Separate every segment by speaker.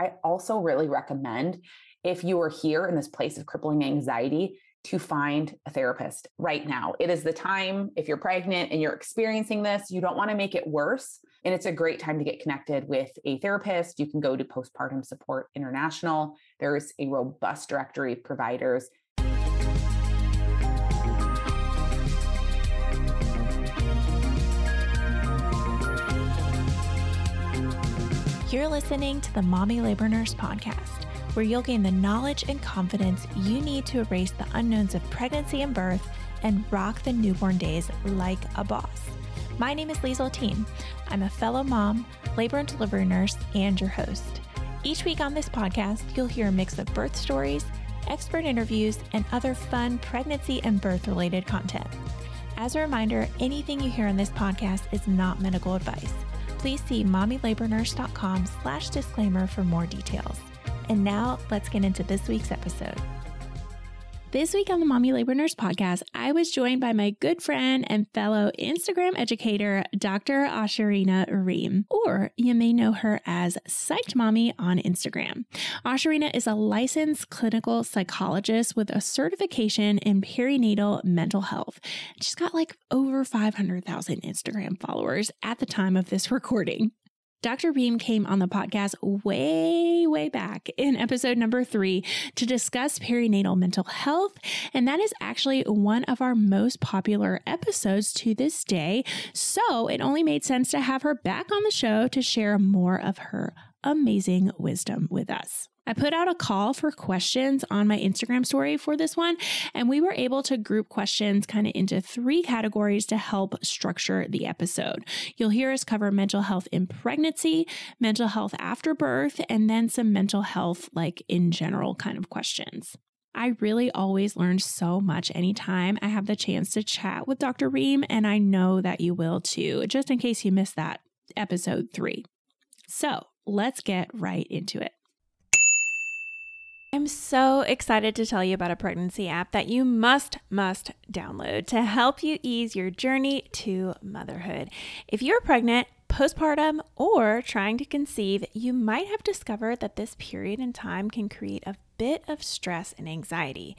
Speaker 1: I also really recommend if you are here in this place of crippling anxiety to find a therapist right now. It is the time, if you're pregnant and you're experiencing this, you don't want to make it worse. And it's a great time to get connected with a therapist. You can go to Postpartum Support International. There's a robust directory of providers.
Speaker 2: You're listening to the Mommy Labor Nurse podcast where you'll gain the knowledge and confidence you need to erase the unknowns of pregnancy and birth and rock the newborn days like a boss. My name is Liesel Teen. I'm a fellow mom, labor and delivery nurse, and your host. Each week on this podcast, you'll hear a mix of birth stories, expert interviews, and other fun pregnancy and birth related content. As a reminder, anything you hear on this podcast is not medical advice. Please see mommylabornurse.com slash disclaimer for more details. And now let's get into this week's episode. This week on the Mommy Labor Nurse podcast, I was joined by my good friend and fellow Instagram educator, Dr. Ashurina Ream, or you may know her as Psyched Mommy on Instagram. Ashurina is a licensed clinical psychologist with a certification in perinatal mental health. She's got like over 500,000 Instagram followers at the time of this recording. Dr. Ream came on the podcast way, way back in episode number three to discuss perinatal mental health. And that is actually one of our most popular episodes to this day. So it only made sense to have her back on the show to share more of her amazing wisdom with us. I put out a call for questions on my Instagram story for this one, and we were able to group questions kind of into three categories to help structure the episode. You'll hear us cover mental health in pregnancy, mental health after birth, and then some mental health, like in general, kind of questions. I really always learn so much anytime I have the chance to chat with Dr. Ream, and I know that you will too, just in case you missed that episode three. So let's get right into it. I'm so excited to tell you about a pregnancy app that you must, must download to help you ease your journey to motherhood. If you're pregnant, postpartum, or trying to conceive, you might have discovered that this period in time can create a bit of stress and anxiety,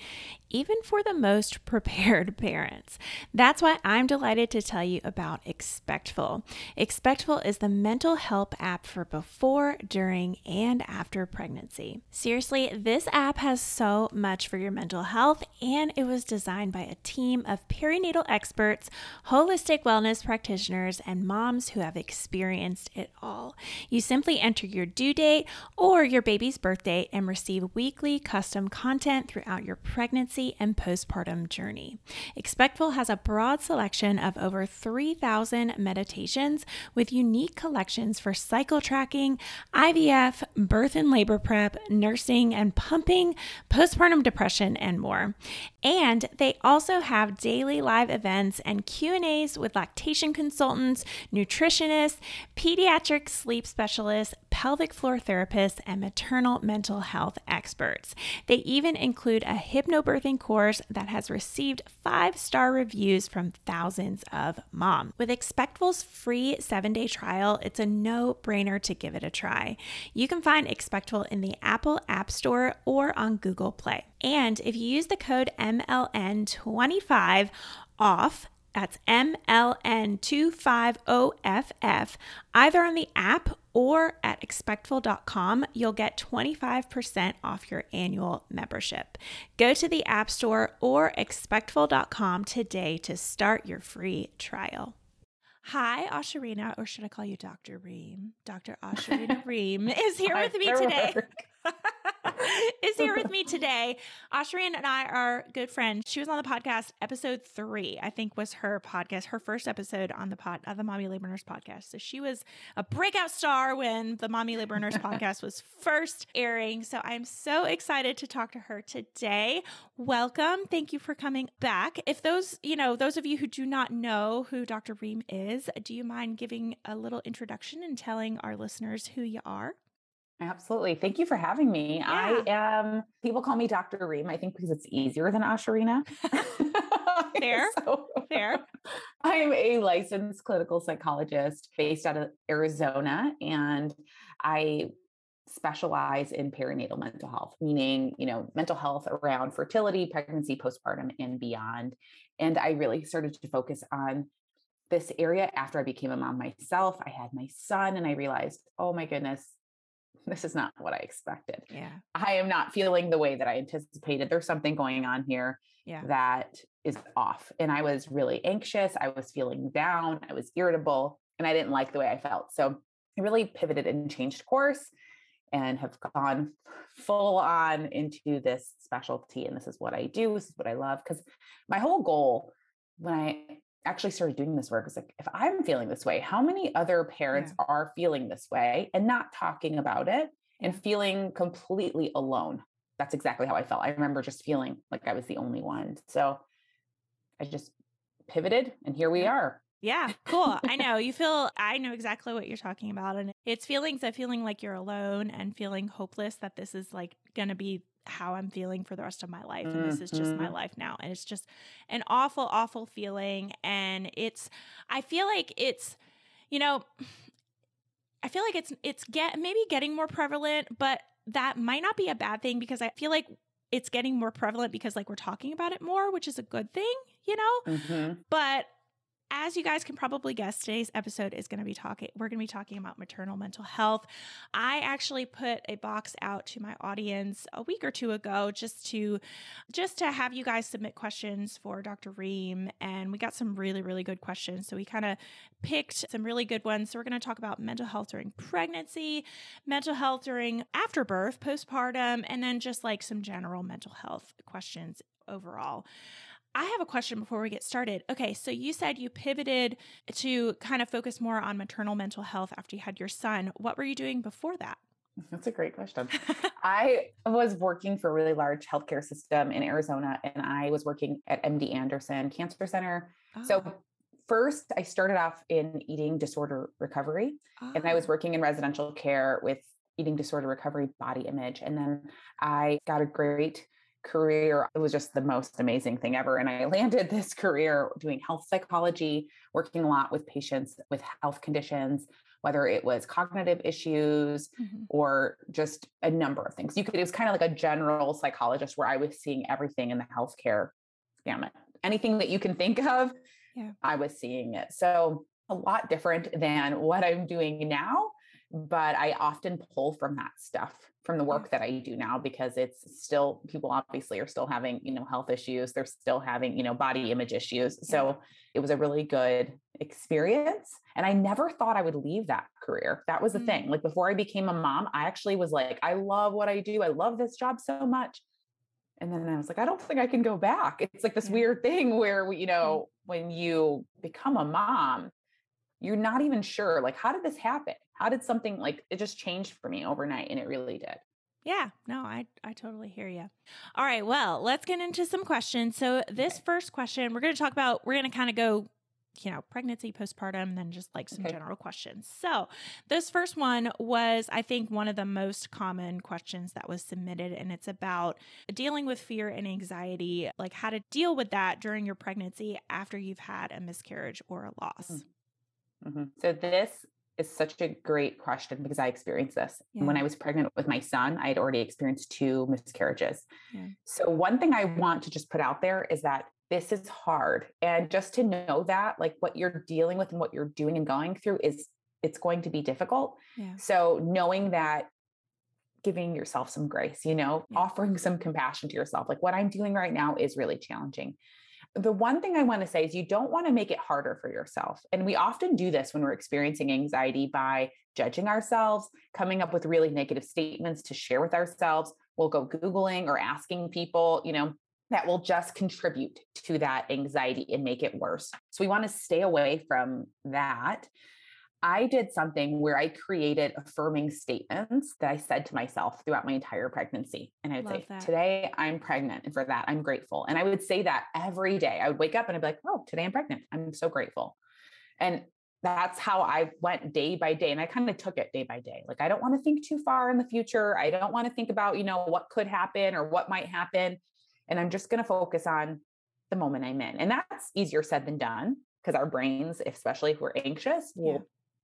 Speaker 2: even for the most prepared parents. That's why I'm delighted to tell you about Expectful. Expectful is the mental help app for before, during, and after pregnancy. Seriously, this app has so much for your mental health, and it was designed by a team of perinatal experts, holistic wellness practitioners, and moms who have experienced it all. You simply enter your due date or your baby's birth date and receive weekly weekly custom content throughout your pregnancy and postpartum journey. Expectful has a broad selection of over 3,000 meditations with unique collections for cycle tracking, IVF, birth and labor prep, nursing and pumping, postpartum depression, and more. And they also have daily live events and Q&As with lactation consultants, nutritionists, pediatric sleep specialists, pelvic floor therapists, and maternal mental health experts experts. They even include a hypnobirthing course that has received five star reviews from thousands of moms. With Expectful's free seven day trial, it's a no brainer to give it a try. You can find Expectful in the Apple App Store or on Google Play. And if you use the code MLN25 off, that's MLN25OFF, either on the app or at expectful.com, you'll get 25% off your annual membership. Go to the App Store or expectful.com today to start your free trial. Hi, Ashurina, or should I call you Dr. Ream? Dr. Ashurina Ream is here with me today. is here with me today. Ashreen and I are good friends. She was on the podcast episode three, I think was her podcast, her first episode on the pod of the Mommy Labor Nurse podcast. So she was a breakout star when the Mommy Labor Nurse podcast was first airing. So I'm so excited to talk to her today. Welcome. Thank you for coming back. If those, you know, those of you who do not know who Dr. Ream is, do you mind giving a little introduction and telling our listeners who you are?
Speaker 1: Absolutely. Thank you for having me. Yeah. I am, people call me Dr. Ream, I think because it's easier than Ashurina.
Speaker 2: Fair. so, Fair.
Speaker 1: I'm a licensed clinical psychologist based out of Arizona. And I specialize in perinatal mental health, meaning, you know, mental health around fertility, pregnancy, postpartum, and beyond. And I really started to focus on this area after I became a mom myself. I had my son and I realized, oh my goodness, this is not what I expected.
Speaker 2: Yeah.
Speaker 1: I am not feeling the way that I anticipated. There's something going on here
Speaker 2: Yeah.
Speaker 1: that is off. And I was really anxious. I was feeling down. I was irritable and I didn't like the way I felt. So I really pivoted and changed course and have gone full on into this specialty. And this is what I do. This is what I love. Because my whole goal when I actually started doing this work is like, if I'm feeling this way, how many other parents are feeling this way and not talking about it and feeling completely alone? That's exactly how I felt. I remember just feeling like I was the only one. So I just pivoted and here we are.
Speaker 2: Yeah, cool. I know you feel, I know exactly what you're talking about. And it's feelings of feeling like you're alone and feeling hopeless that this is like going to be how I'm feeling for the rest of my life. And this is just my
Speaker 1: Mhm.
Speaker 2: life now. And it's just an awful, awful feeling. And it's, I feel like it's, you know, I feel like it's, it's get maybe getting more prevalent, but that might not be a bad thing because I feel like it's getting more prevalent because like we're talking about it more, which is a good thing, you know?
Speaker 1: Mhm.
Speaker 2: But as you guys can probably guess, today's episode is going to be talking, we're going to be talking about maternal mental health. I actually put a box out to my audience a week or two ago just to just to have you guys submit questions for Dr. Ream and we got some really really good questions. So we kind of picked some really good ones. So we're going to talk about mental health during pregnancy, mental health during after birth, postpartum, and then just like some general mental health questions overall. I have a question before we get started. Okay, so you said you pivoted to kind of focus more on maternal mental health after you had your son. What were you doing before that?
Speaker 1: That's a great question. I was working for a really large healthcare system in Arizona and I was working at MD Anderson Cancer Center.
Speaker 2: Oh,
Speaker 1: So, ah. first, I started off in eating disorder recovery and I was
Speaker 2: oh,
Speaker 1: working in residential care with eating disorder recovery body image. And then I got a great career. It was just the most amazing thing ever. And I landed this career doing health psychology, working a lot with patients with health conditions, whether it was cognitive issues
Speaker 2: mhm.
Speaker 1: or just a number of things. You could, it was kind of like a general psychologist where I was seeing everything in the healthcare gamut. Anything that you can think of,
Speaker 2: Yeah.
Speaker 1: I was seeing it. So a lot different than what I'm doing now, but I often pull from that stuff from the work that I do now because it's still people obviously are still having, you know, health issues. They're still having, you know, body image issues. So it was a really good experience. And I never thought I would leave that career. That was the
Speaker 2: Mm.
Speaker 1: thing. Like before I became a mom, I actually was like, I love what I do. I love this job so much. And then I was like, I don't think I can go back. It's like this
Speaker 2: Yeah.
Speaker 1: weird thing where, you know, when you become a mom, you're not even sure, like, how did this happen? How did something like it just changed for me overnight? And it really did.
Speaker 2: Yeah, no, I I totally hear you. All right, well, let's get into some questions. So this
Speaker 1: Okay.
Speaker 2: first question, we're going to talk about. We're going to kind of go, you know, pregnancy, postpartum, and then just like some
Speaker 1: Okay.
Speaker 2: general questions. So this first one was, I think, one of the most common questions that was submitted, and it's about dealing with fear and anxiety, like how to deal with that during your pregnancy after you've had a miscarriage or a loss. Mm.
Speaker 1: Mhm. So this is such a great question because I experienced this when I was pregnant with my son. I had already experienced two miscarriages.
Speaker 2: Yeah.
Speaker 1: So one thing I want to just put out there is that this is hard, and just to know that, like what you're dealing with and what you're doing and going through is it's going to be difficult.
Speaker 2: Yeah.
Speaker 1: So knowing that giving yourself some grace, you know,
Speaker 2: Yeah.
Speaker 1: offering some compassion to yourself. Like what I'm doing right now is really challenging. The one thing I want to say is you don't want to make it harder for yourself. And we often do this when we're experiencing anxiety by judging ourselves, coming up with really negative statements to share with ourselves. We'll go Googling or asking people, you know, that will just contribute to that anxiety and make it worse. So we want to stay away from that. I did something where I created affirming statements that I said to myself throughout my entire pregnancy. And I would
Speaker 2: Love
Speaker 1: say,
Speaker 2: that.
Speaker 1: Today I'm pregnant. And for that, I'm grateful. And I would say that every day. I would wake up and I'd be like, Oh, today I'm pregnant. I'm so grateful. And that's how I went day by day. And I kind of took it day by day. Like, I don't want to think too far in the future. I don't want to think about, you know, what could happen or what might happen. And I'm just going to focus on the moment I'm in. And that's easier said than done because our brains, especially if we're anxious, will
Speaker 2: Yeah.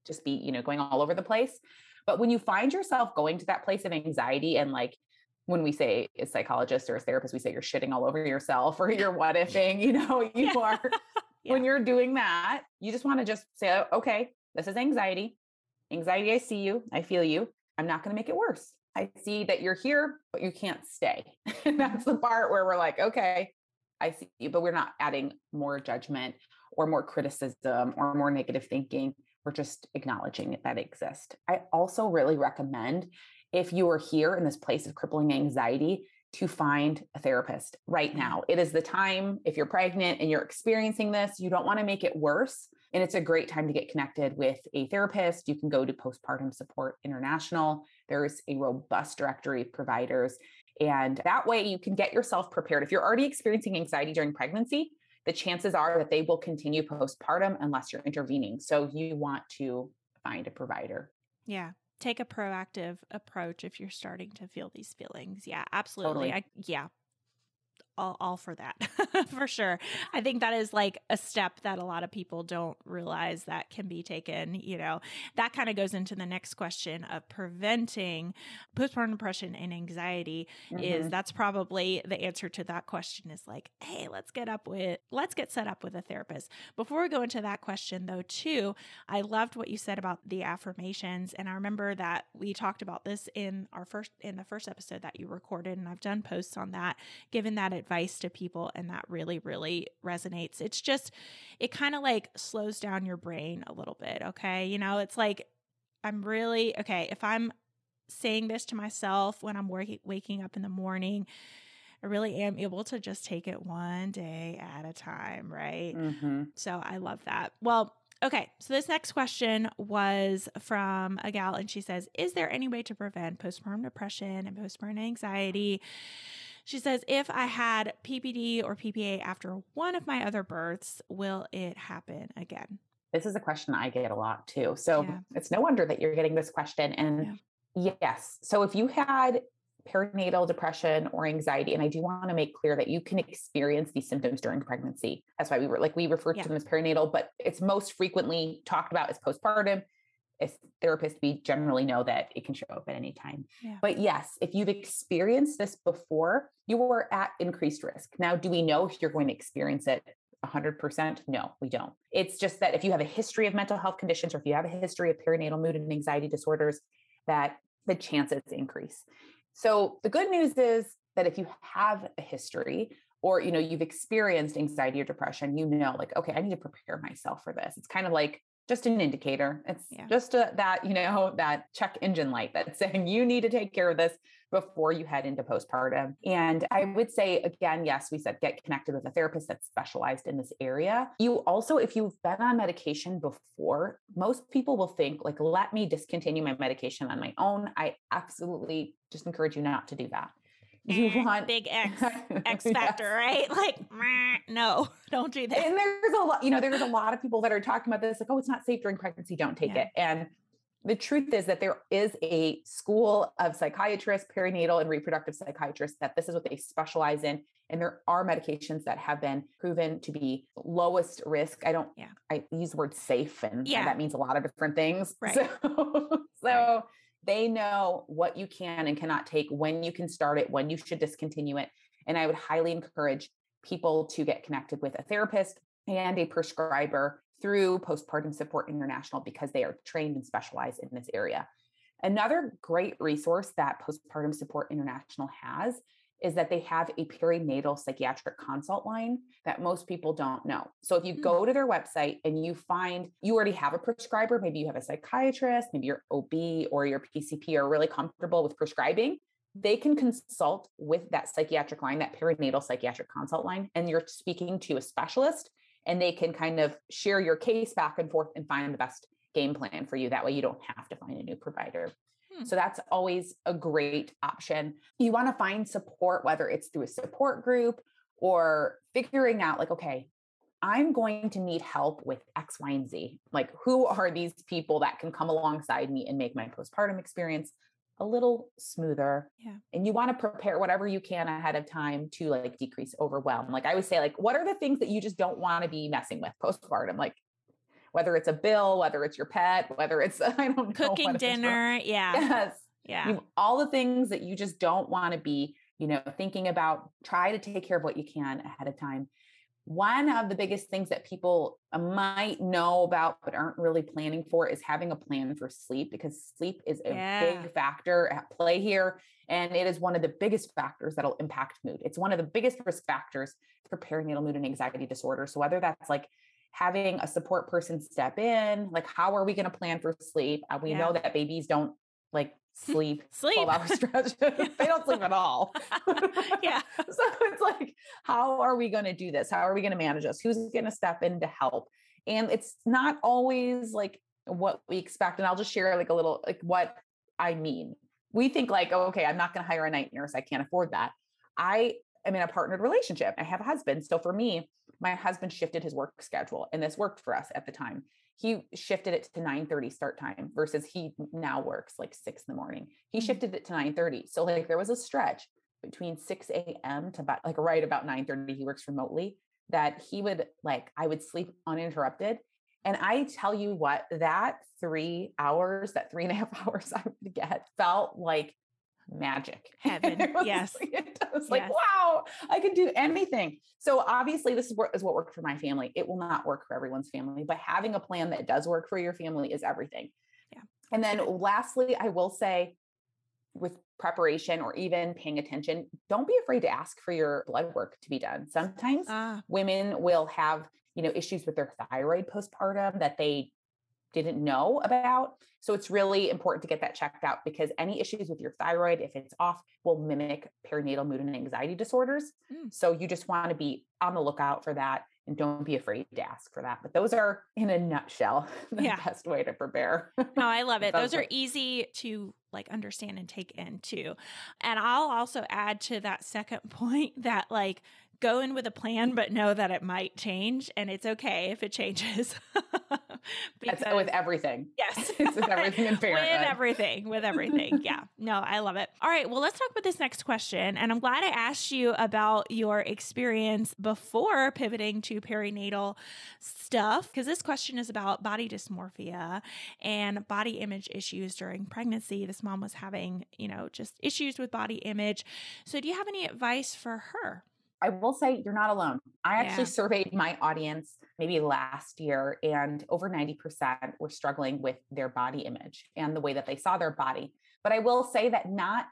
Speaker 1: Just be, you know, going all over the place. But when you find yourself going to that place of anxiety and like when we say a psychologist or a therapist, we say you're shitting all over yourself or you're what ifing, you know, you yeah. are yeah. when you're doing that, you just want to just say, oh, okay, this is anxiety. Anxiety, I see you, I feel you. I'm not going to make it worse. I see that you're here, but you can't stay. and that's the mm-hmm. part where we're like, okay, I see you, but we're not adding more judgment or more criticism or more negative thinking. We're just acknowledging that it exists. I also really recommend if you are here in this place of crippling anxiety to find a therapist right mm-hmm. now. It is the time, if you're pregnant and you're experiencing this, you don't want to make it worse. And it's a great time to get connected with a therapist. You can go to Postpartum Support International. There's a robust directory of providers. And that way you can get yourself prepared. If you're already experiencing anxiety during pregnancy, the chances are that they will continue postpartum unless you're intervening. So you want to find a provider.
Speaker 2: Yeah take a proactive approach if you're starting to feel these feelings. Yeah, absolutely. Totally. I yeah, all, all for that for sure. I think that is like a step that a lot of people don't realize that can be taken. You know, that kind of goes into the next question of preventing postpartum depression and anxiety. Mm-hmm. Is that's probably the answer to that question is like, hey, let's get up with, let's get set up with a therapist. Before we go into that question though, too, I loved what you said about the affirmations. And I remember that we talked about this in our first, in the first episode that you recorded. And I've done posts on that, given that advice to people and that really really resonates it's just it kind of like slows down your brain a little bit okay you know it's like i'm really okay if i'm saying this to myself when i'm working waking up in the morning I really am able to just take it one day at a time, right? Mm-hmm. So I love that. Well, okay. So this next question was from a gal, and she says, Is there any way to prevent postpartum depression and postpartum anxiety? She says, if I had PPD or PPA after one of my other births, will it happen again?
Speaker 1: This is a question I get a lot too. So yeah. it's no wonder that you're getting this question. And yeah. yes, so if you had perinatal depression or anxiety, and I do want to make clear that you can experience these symptoms during pregnancy. That's why we were like, we refer yeah. to them as perinatal, but it's most frequently talked about as postpartum as therapists, we generally know that it can show up at any time. Yeah. But yes, if you've experienced this before, you are at increased risk. Now, do we know if you're going to experience it 100%? No, we don't. It's just that if you have a history of mental health conditions or if you have a history of perinatal mood and anxiety disorders, that the chances increase. So the good news is that if you have a history or you know you've experienced anxiety or depression, you know like okay, I need to prepare myself for this. It's kind of like just an indicator. It's yeah. just a, that, you know, that check engine light that's saying you need to take care of this before you head into postpartum. And I would say, again, yes, we said get connected with a therapist that's specialized in this area. You also, if you've been on medication before, most people will think, like, let me discontinue my medication on my own. I absolutely just encourage you not to do that
Speaker 2: you want big X X factor, yes. right? Like, no, don't do that.
Speaker 1: And there's a lot, you know, there's a lot of people that are talking about this, like, oh, it's not safe during pregnancy, don't take yeah. it. And the truth is that there is a school of psychiatrists, perinatal and reproductive psychiatrists, that this is what they specialize in. And there are medications that have been proven to be lowest risk. I don't, yeah. I use the word safe, and yeah. that means a lot of different things. Right. So, so right they know what you can and cannot take, when you can start it, when you should discontinue it. And I would highly encourage people to get connected with a therapist and a prescriber through Postpartum Support International because they are trained and specialized in this area. Another great resource that Postpartum Support International has is that they have a perinatal psychiatric consult line that most people don't know. So if you mm-hmm. go to their website and you find you already have a prescriber, maybe you have a psychiatrist, maybe your OB or your PCP are really comfortable with prescribing, they can consult with that psychiatric line, that perinatal psychiatric consult line, and you're speaking to a specialist and they can kind of share your case back and forth and find the best game plan for you. That way you don't have to find a new provider. Hmm. So that's always a great option. You want to find support, whether it's through a support group or figuring out, like, okay, I'm going to need help with X, Y, and Z. Like, who are these people that can come alongside me and make my postpartum experience a little smoother? Yeah. And you want to prepare whatever you can ahead of time to like decrease overwhelm. Like, I would say, like, what are the things that you just don't want to be messing with postpartum? Like, whether it's a bill, whether it's your pet, whether it's I don't know
Speaker 2: cooking dinner. Yeah.
Speaker 1: Yes.
Speaker 2: Yeah.
Speaker 1: You, all the things that you just don't want to be, you know, thinking about, try to take care of what you can ahead of time. One of the biggest things that people uh, might know about but aren't really planning for is having a plan for sleep because sleep is a
Speaker 2: Yeah.
Speaker 1: big factor at play here. And it is one of the biggest factors that'll impact mood. It's one of the biggest risk factors for perinatal mood and anxiety disorder. So, whether that's like having a support person step in, like, how are we going to plan for sleep? Uh, we
Speaker 2: Yeah.
Speaker 1: know that babies don't like sleep
Speaker 2: Sleep.
Speaker 1: 12 hour stretches. they don't sleep at all.
Speaker 2: Yeah.
Speaker 1: So it's like, how are we going to do this? How are we going to manage this? Who's going to step in to help? And it's not always like what we expect. And I'll just share like a little, like what I mean. We think like, oh, okay, I'm not going to hire a night nurse. I can't afford that. I am in a partnered relationship. I have a husband. So for me, my husband shifted his work schedule and this worked for us at the time. He shifted it to 9 30 start time versus he now works like six in the morning. He
Speaker 2: Mhm.
Speaker 1: shifted it to 9 30. So like there was a stretch between 6 a.m. to about like right about 9 30. He works remotely that he would like, I would sleep uninterrupted. And I tell you what, that three hours, that three and a half hours I would get felt like magic.
Speaker 2: Heaven,
Speaker 1: It was
Speaker 2: yes.
Speaker 1: like- It was like,
Speaker 2: Yes.
Speaker 1: wow, I can do anything. So obviously, this is what, is what worked for my family. It will not work for everyone's family, but having a plan that does work for your family is everything.
Speaker 2: Yeah,
Speaker 1: And then lastly, I will say with preparation or even paying attention, don't be afraid to ask for your blood work to be done. Sometimes
Speaker 2: Ah,
Speaker 1: women will have you know issues with their thyroid postpartum that they didn't know about so it's really important to get that checked out because any issues with your thyroid if it's off will mimic perinatal mood and anxiety disorders
Speaker 2: Mm.
Speaker 1: so you just want to be on the lookout for that and don't be afraid to ask for that but those are in a nutshell the
Speaker 2: Yeah.
Speaker 1: best way to prepare
Speaker 2: no, I love it. Those are easy to like understand and take in too. And I'll also add to that second point that like go in with a plan, but know that it might change and it's okay if it changes.
Speaker 1: That's with everything
Speaker 2: Yes.
Speaker 1: it's with everything in
Speaker 2: with everything, with everything. Yeah. No, I love it. All right. Well, let's talk about this next question. And I'm glad I asked you about your experience before pivoting to perinatal stuff, because this question is about body dysmorphia and body image issues during pregnancy. This mom was having, you know, just issues with body image. So, do you have any advice for her?
Speaker 1: I will say you're not alone. I actually
Speaker 2: Yeah.
Speaker 1: surveyed my audience maybe last year, and over 90% were struggling with their body image and the way that they saw their body. But I will say that not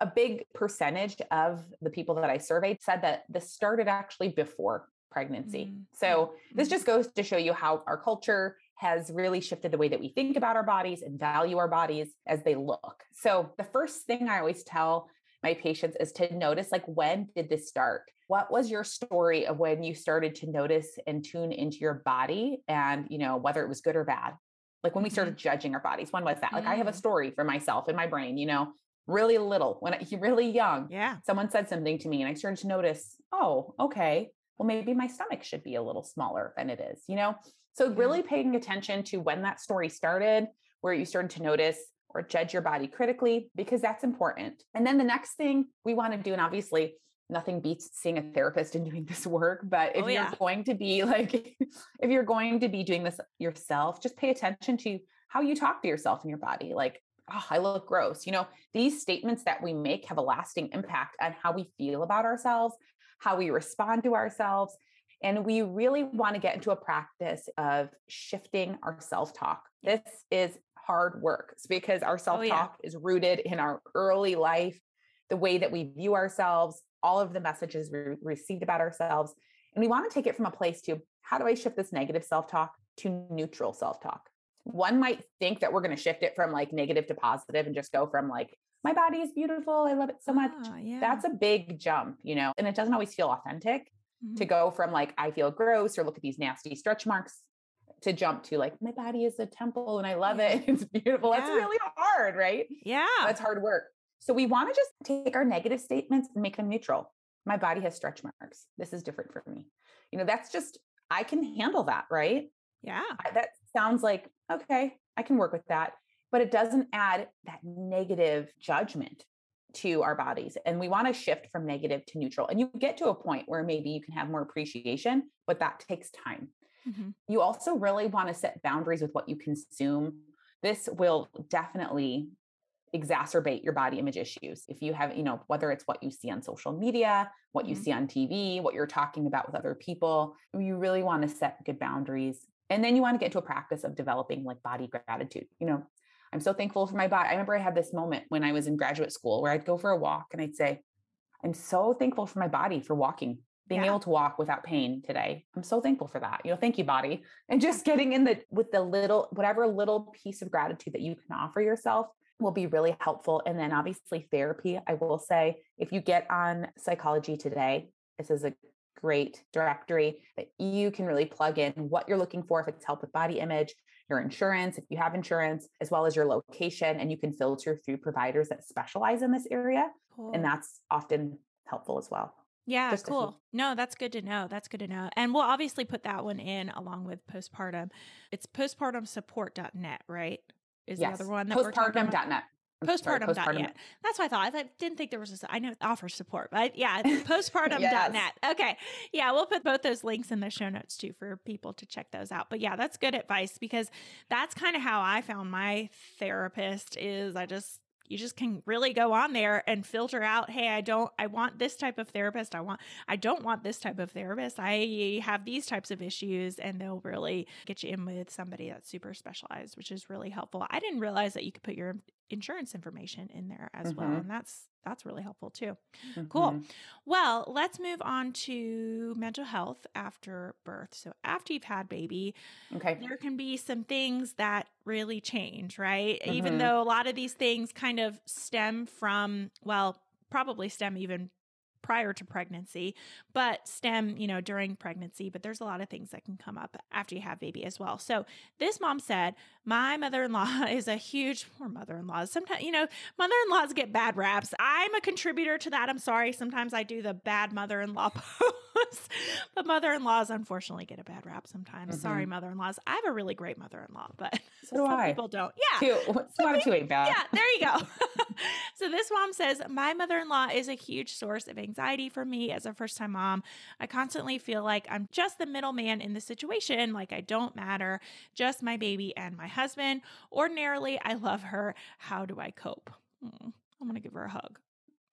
Speaker 1: a big percentage of the people that I surveyed said that this started actually before pregnancy.
Speaker 2: Mm,
Speaker 1: So this just goes to show you how our culture has really shifted the way that we think about our bodies and value our bodies as they look. So the first thing I always tell my patients is to notice like when did this start? What was your story of when you started to notice and tune into your body and, you know, whether it was good or bad? Like when we started judging our bodies, when was that? Like I have a
Speaker 2: Mm.
Speaker 1: story for myself in my brain, you know, really little when I, really young
Speaker 2: Yeah.
Speaker 1: someone said something to me and I started to notice, oh, okay, well, maybe my stomach should be a little smaller than it is, you know? So, really paying attention to when that story started, where you started to notice or judge your body critically, because that's important. And then the next thing we want to do, and obviously, nothing beats seeing a therapist and doing this work. But if
Speaker 2: Oh,
Speaker 1: you're going to be like, if you're going to be doing this yourself, just pay attention to how you talk to yourself and your body. Like, oh, I look gross. You know, these statements that we make have a lasting impact on how we feel about ourselves, how we respond to ourselves. And we really want to get into a practice of shifting our self talk. This is hard work it's because our self
Speaker 2: Oh, yeah.
Speaker 1: talk is rooted in our early life, the way that we view ourselves, all of the messages we received about ourselves. And we want to take it from a place to how do I shift this negative self talk to neutral self talk? One might think that we're going to shift it from like negative to positive and just go from like, my body is beautiful. I love it so much.
Speaker 2: Ah, yeah.
Speaker 1: That's a big jump, you know, and it doesn't always feel authentic to
Speaker 2: Mhm.
Speaker 1: go from like, I feel gross or look at these nasty stretch marks to jump to like, my body is a temple and I love it. It's beautiful. That's really hard, right?
Speaker 2: Yeah.
Speaker 1: That's hard work. So we want to just take our negative statements and make them neutral. My body has stretch marks. This is different for me. You know, that's just, I can handle that, right?
Speaker 2: Yeah.
Speaker 1: That sounds like, okay, I can work with that. But it doesn't add that negative judgment to our bodies. And we want to shift from negative to neutral. And you get to a point where maybe you can have more appreciation, but that takes time. Mm-hmm. You also really want to set boundaries with what you consume. This will definitely exacerbate your body image issues. If you have, you know, whether it's what you see on social media, what you mm-hmm. see on TV, what you're talking about with other people, you really want to set good boundaries. And then you want to get into a practice of developing like body gratitude. You know, I'm so thankful for my body. I remember I had this moment when I was in graduate school where I'd go for a walk and I'd say, I'm so thankful for my body for walking, being yeah. able to walk without pain today. I'm so thankful for that. You know, thank you, body. And just getting in the with the little, whatever little piece of gratitude that you can offer yourself will be really helpful. And then obviously therapy, I will say, if you get on psychology today, this is a great directory that you can really plug in what you're looking for if it's help with body image, your insurance, if you have insurance, as well as your location. And you can filter through providers that specialize in this area. Cool. And that's often helpful as well.
Speaker 2: Yeah, Just cool. No, that's good to know. That's good to know. And we'll obviously put that one in along with postpartum. It's postpartumsupport.net, right?
Speaker 1: Is yes. the other one that postpartum.net.
Speaker 2: Postpartum.net. Postpartum. That's what I thought. I thought, didn't think there was a, I know it offers support, but yeah, postpartum.net. yes. Okay. Yeah, we'll put both those links in the show notes too for people to check those out. But yeah, that's good advice because that's kind of how I found my therapist is I just you just can really go on there and filter out hey i don't i want this type of therapist. I want i don't want this type of therapist. I have these types of issues and they'll really get you in with somebody that's super specialized which is really helpful. I didn't realize that you could put your insurance information in there as mm-hmm. well and that's that's really helpful too. Mm-hmm. Cool. Well, let's move on to mental health after birth. So after you've had baby, okay. there can be some things that really change, right? Mm-hmm. Even though a lot of these things kind of stem from, well, probably stem even prior to pregnancy, but stem, you know, during pregnancy. But there's a lot of things that can come up after you have baby as well. So this mom said, My mother in law is a huge, or mother in laws, sometimes, you know, mother in laws get bad raps. I'm a contributor to that. I'm sorry. Sometimes I do the bad mother in law pose, but mother in laws unfortunately get a bad rap sometimes. Mm-hmm. Sorry, mother in laws. I have a really great mother in law, but so some I. people don't. Yeah.
Speaker 1: Two. Some two ain't bad.
Speaker 2: Yeah, there you go. So this mom says, My mother in law is a huge source of anxiety for me as a first time mom. I constantly feel like I'm just the middleman in the situation, like I don't matter, just my baby and my husband. Ordinarily, I love her. How do I cope? Hmm, I'm going to give her a hug.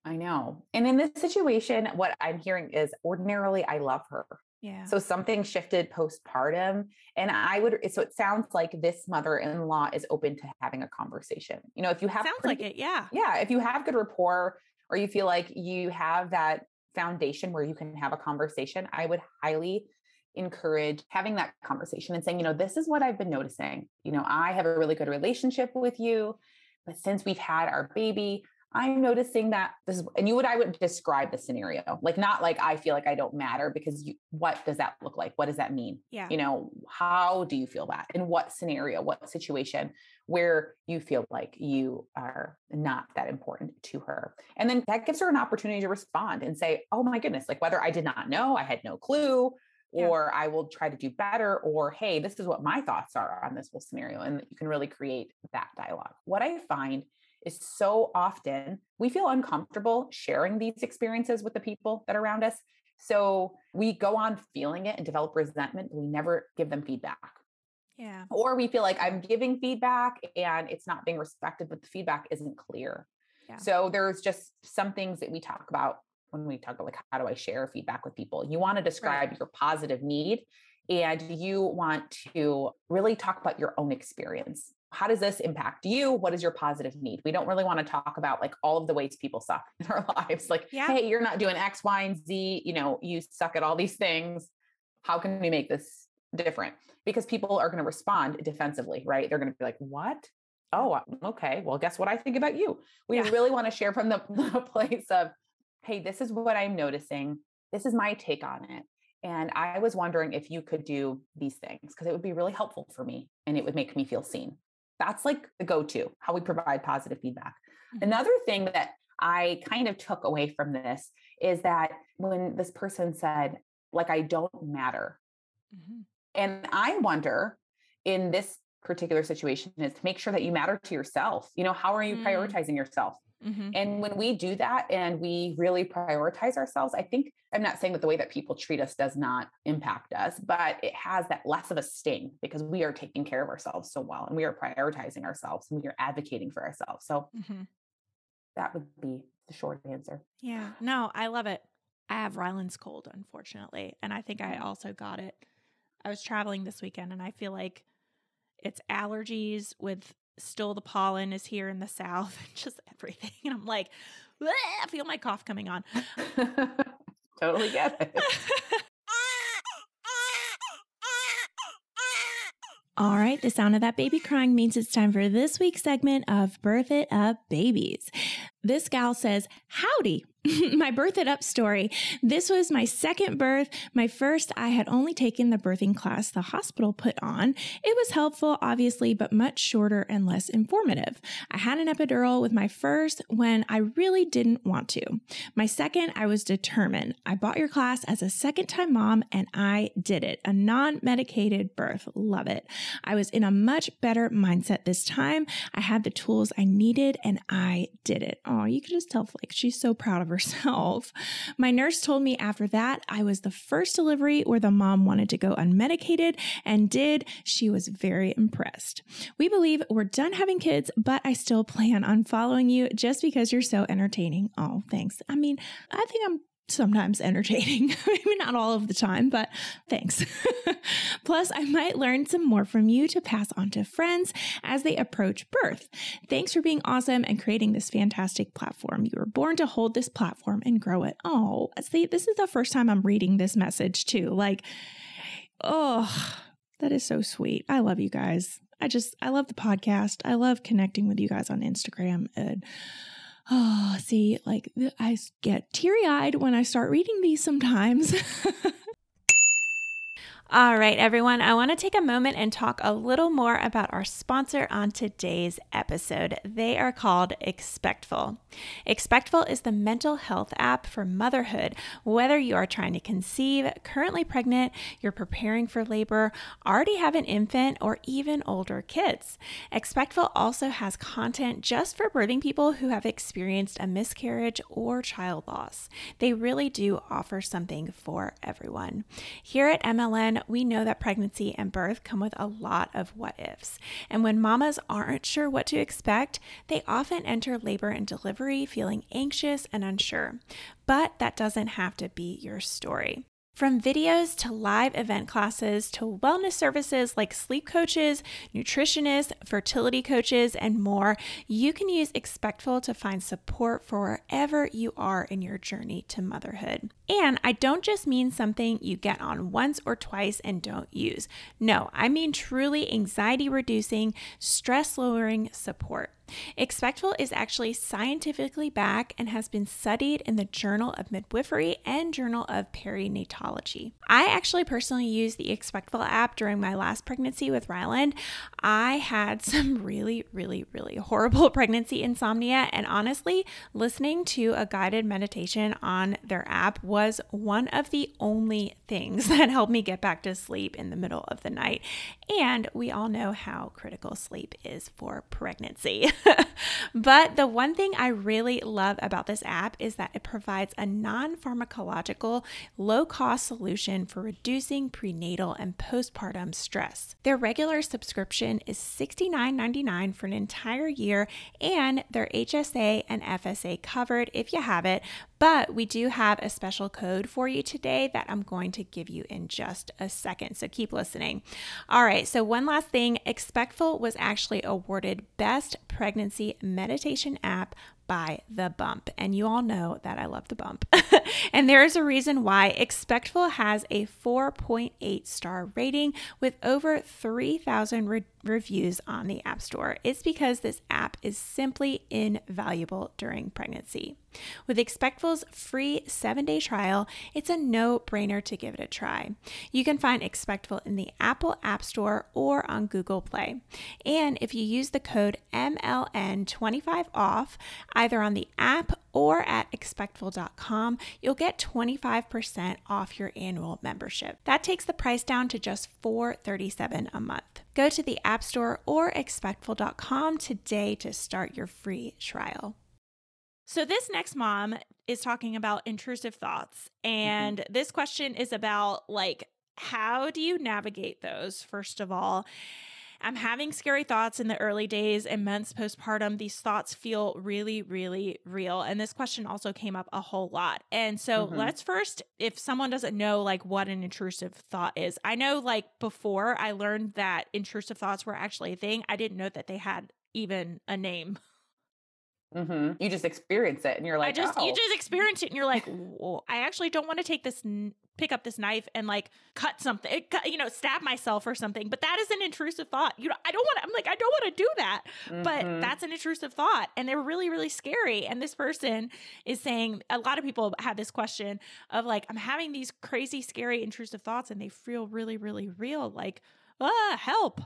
Speaker 1: I know. And in this situation, what I'm hearing is ordinarily I love her.
Speaker 2: Yeah.
Speaker 1: So something shifted postpartum. And I would, so it sounds like this mother in law is open to having a conversation. You know, if you have,
Speaker 2: sounds pretty, like it. Yeah.
Speaker 1: Yeah. If you have good rapport, or you feel like you have that foundation where you can have a conversation, I would highly encourage having that conversation and saying, you know, this is what I've been noticing. You know, I have a really good relationship with you, but since we've had our baby, I'm noticing that this is, and you would, I would describe the scenario, like not like I feel like I don't matter because you, what does that look like? What does that mean?
Speaker 2: Yeah.
Speaker 1: You know, how do you feel that? In what scenario, what situation where you feel like you are not that important to her? And then that gives her an opportunity to respond and say, oh my goodness, like whether I did not know, I had no clue, yeah. or I will try to do better, or hey, this is what my thoughts are on this whole scenario. And you can really create that dialogue. What I find is so often we feel uncomfortable sharing these experiences with the people that are around us. So we go on feeling it and develop resentment, but we never give them feedback.
Speaker 2: Yeah.
Speaker 1: Or we feel like I'm giving feedback and it's not being respected, but the feedback isn't clear. Yeah. So there's just some things that we talk about when we talk about like how do I share feedback with people? You want to describe right. your positive need and you want to really talk about your own experience how does this impact you? What is your positive need? We don't really want to talk about like all of the ways people suck in our lives. Like, yeah. hey, you're not doing X, Y, and Z. You know, you suck at all these things. How can we make this different? Because people are going to respond defensively, right? They're going to be like, what? Oh, um, okay. Well, guess what I think about you? We yeah. really want to share from the, the place of, hey, this is what I'm noticing. This is my take on it. And I was wondering if you could do these things because it would be really helpful for me and it would make me feel seen. That's like the go to, how we provide positive feedback. Mm-hmm. Another thing that I kind of took away from this is that when this person said, like, I don't matter. Mm-hmm. And I wonder in this particular situation is to make sure that you matter to yourself. You know, how are you mm. prioritizing yourself? Mm-hmm. And when we do that and we really prioritize ourselves, I think I'm not saying that the way that people treat us does not impact us, but it has that less of a sting because we are taking care of ourselves so well and we are prioritizing ourselves and we are advocating for ourselves. So mm-hmm. that would be the short answer.
Speaker 2: Yeah. No, I love it. I have Ryland's cold, unfortunately. And I think I mm. also got it. I was traveling this weekend and I feel like it's allergies with still the pollen is here in the south and just everything. And I'm like, I feel my cough coming on.
Speaker 1: totally get it.
Speaker 2: All right, the sound of that baby crying means it's time for this week's segment of Birth It Up Babies. This gal says, Howdy, my birth it up story. This was my second birth. My first, I had only taken the birthing class the hospital put on. It was helpful, obviously, but much shorter and less informative. I had an epidural with my first when I really didn't want to. My second, I was determined. I bought your class as a second time mom and I did it. A non medicated birth. Love it. I was in a much better mindset this time. I had the tools I needed and I did it. Oh, you can just tell, like, she's so proud of herself. My nurse told me after that I was the first delivery where the mom wanted to go unmedicated and did. She was very impressed. We believe we're done having kids, but I still plan on following you just because you're so entertaining. Oh, thanks. I mean, I think I'm sometimes entertaining. Maybe not all of the time, but thanks. Plus, I might learn some more from you to pass on to friends as they approach birth. Thanks for being awesome and creating this fantastic platform. You were born to hold this platform and grow it. Oh, see, this is the first time I'm reading this message too. Like, oh, that is so sweet. I love you guys. I just, I love the podcast. I love connecting with you guys on Instagram and Oh, see, like I get teary eyed when I start reading these sometimes. All right, everyone, I want to take a moment and talk a little more about our sponsor on today's episode. They are called Expectful. Expectful is the mental health app for motherhood. Whether you are trying to conceive, currently pregnant, you're preparing for labor, already have an infant, or even older kids. Expectful also has content just for birthing people who have experienced a miscarriage or child loss. They really do offer something for everyone. Here at MLN, we know that pregnancy and birth come with a lot of what ifs. And when mamas aren't sure what to expect, they often enter labor and delivery feeling anxious and unsure. But that doesn't have to be your story. From videos to live event classes to wellness services like sleep coaches, nutritionists, fertility coaches, and more, you can use Expectful to find support for wherever you are in your journey to motherhood. And I don't just mean something you get on once or twice and don't use. No, I mean truly anxiety reducing, stress lowering support. Expectful is actually scientifically backed and has been studied in the Journal of Midwifery and Journal of Perinatology. I actually personally used the Expectful app during my last pregnancy with Ryland. I had some really, really, really horrible pregnancy insomnia, and honestly, listening to a guided meditation on their app was one of the only things that helped me get back to sleep in the middle of the night. And we all know how critical sleep is for pregnancy. but the one thing I really love about this app is that it provides a non pharmacological, low cost solution for reducing prenatal and postpartum stress. Their regular subscription is $69.99 for an entire year, and their HSA and FSA covered if you have it, but we do have a special code for you today that I'm going to give you in just a second. So keep listening. All right. So, one last thing Expectful was actually awarded Best Pregnancy Meditation App by The Bump. And you all know that I love The Bump. and there is a reason why Expectful has a 4.8 star rating with over 3,000 re- reviews on the App Store. It's because this app is simply invaluable during pregnancy. With Expectful's free seven day trial, it's a no brainer to give it a try. You can find Expectful in the Apple App Store or on Google Play. And if you use the code MLN25 off, either on the app or at expectful.com, you'll get 25% off your annual membership. That takes the price down to just 437 a month. Go to the App Store or expectful.com today to start your free trial. So, this next mom is talking about intrusive thoughts.
Speaker 1: Mm-hmm.
Speaker 2: And mm-hmm. this question is about like, how do you navigate those, first of all? I'm having scary thoughts in the early days and months postpartum. These thoughts feel really, really real. And this question also came up a whole lot. And so mm-hmm. let's first, if someone doesn't know like what an intrusive thought is, I know like before I learned that intrusive thoughts were actually a thing, I didn't know that they had even a name.
Speaker 1: Mm-hmm. You just experience it, and you're like,
Speaker 2: I just
Speaker 1: oh.
Speaker 2: you just experience it, and you're like, I actually don't want to take this, pick up this knife and like cut something, eh, you know, stab myself or something. But that is an intrusive thought. You know, I don't want to. I'm like, I don't want to do that. Mm-hmm. But that's an intrusive thought, and they're really, really scary. And this person is saying a lot of people have this question of like, I'm having these crazy, scary, intrusive thoughts, and they feel really, really real. Like, ah, help.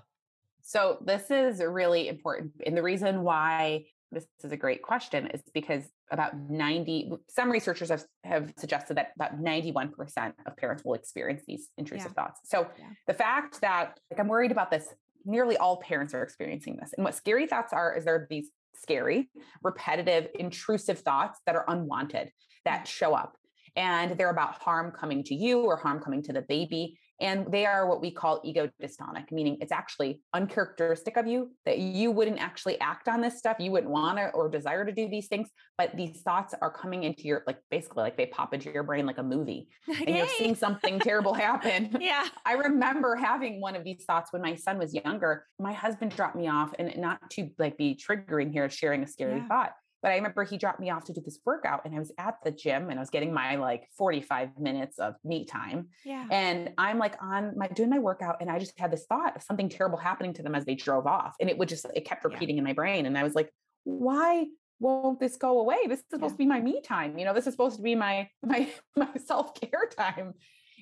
Speaker 1: So this is really important. And the reason why this is a great question is because about 90 some researchers have, have suggested that about 91% of parents will experience these intrusive yeah. thoughts so yeah. the fact that like i'm worried about this nearly all parents are experiencing this and what scary thoughts are is there these scary repetitive intrusive thoughts that are unwanted that show up and they're about harm coming to you or harm coming to the baby and they are what we call ego dystonic, meaning it's actually uncharacteristic of you that you wouldn't actually act on this stuff. You wouldn't want to or desire to do these things, but these thoughts are coming into your, like basically like they pop into your brain like a movie and you're seeing something terrible happen.
Speaker 2: Yeah.
Speaker 1: I remember having one of these thoughts when my son was younger. My husband dropped me off and not to like be triggering here, sharing a scary yeah. thought but I remember he dropped me off to do this workout and I was at the gym and I was getting my like 45 minutes of me time.
Speaker 2: Yeah.
Speaker 1: And I'm like on my doing my workout and I just had this thought of something terrible happening to them as they drove off. And it would just it kept repeating yeah. in my brain. And I was like, why won't this go away? This is supposed yeah. to be my me time. You know, this is supposed to be my my my self-care time.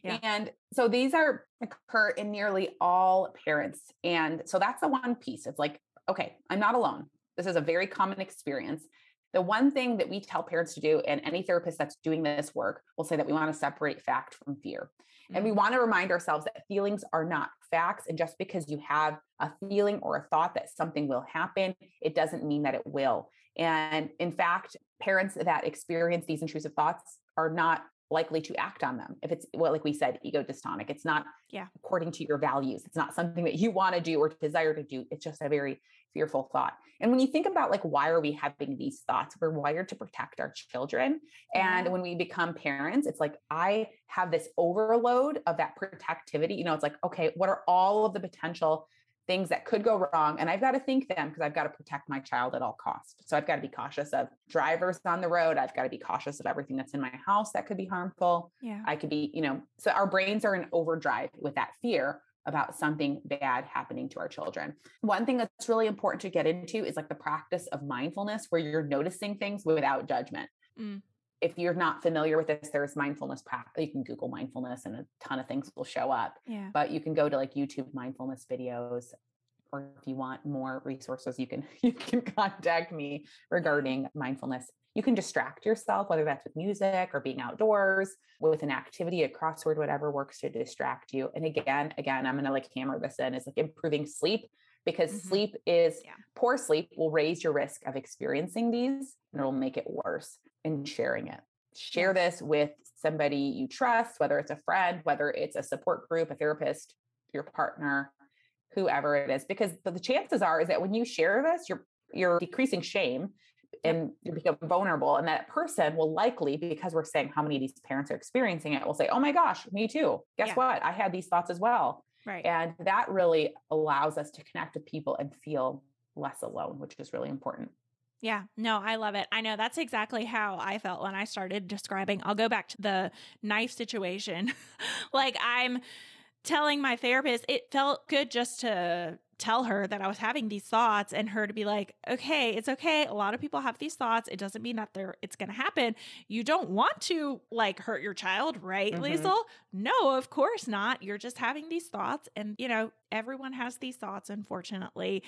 Speaker 1: Yeah. And so these are occur in nearly all parents. And so that's the one piece. It's like, okay, I'm not alone. This is a very common experience. The one thing that we tell parents to do, and any therapist that's doing this work will say that we want to separate fact from fear. Mm-hmm. And we mm-hmm. want to remind ourselves that feelings are not facts. And just because you have a feeling or a thought that something will happen, it doesn't mean that it will. And in fact, parents that experience these intrusive thoughts are not likely to act on them. If it's well, like we said, ego dystonic, it's not
Speaker 2: yeah.
Speaker 1: according to your values. It's not something that you want to do or desire to do. It's just a very fearful thought. And when you think about like why are we having these thoughts? We're wired to protect our children. And when we become parents, it's like I have this overload of that protectivity. You know, it's like, okay, what are all of the potential things that could go wrong and i've got to think them because i've got to protect my child at all costs so i've got to be cautious of drivers on the road i've got to be cautious of everything that's in my house that could be harmful
Speaker 2: yeah
Speaker 1: i could be you know so our brains are in overdrive with that fear about something bad happening to our children. One thing that's really important to get into is like the practice of mindfulness where you're noticing things without judgment. Mm if you're not familiar with this, there's mindfulness practice. You can Google mindfulness and a ton of things will show up.
Speaker 2: Yeah.
Speaker 1: But you can go to like YouTube mindfulness videos, or if you want more resources, you can you can contact me regarding mindfulness. You can distract yourself, whether that's with music or being outdoors, with an activity, a crossword, whatever works to distract you. And again, again, I'm gonna like hammer this in is like improving sleep because mm-hmm. sleep is yeah. poor sleep will raise your risk of experiencing these and it'll make it worse in sharing it. Share this with somebody you trust, whether it's a friend, whether it's a support group, a therapist, your partner, whoever it is, because the, the chances are is that when you share this, you're you're decreasing shame and you become vulnerable and that person will likely because we're saying how many of these parents are experiencing it will say oh my gosh me too guess yeah. what i had these thoughts as well
Speaker 2: Right.
Speaker 1: And that really allows us to connect with people and feel less alone, which is really important.
Speaker 2: Yeah, no, I love it. I know that's exactly how I felt when I started describing. I'll go back to the knife situation. like I'm telling my therapist, it felt good just to tell her that I was having these thoughts and her to be like, okay, it's okay. A lot of people have these thoughts. It doesn't mean that they're it's gonna happen. You don't want to like hurt your child, right, mm-hmm. Liesel? No, of course not. You're just having these thoughts. And you know, everyone has these thoughts, unfortunately.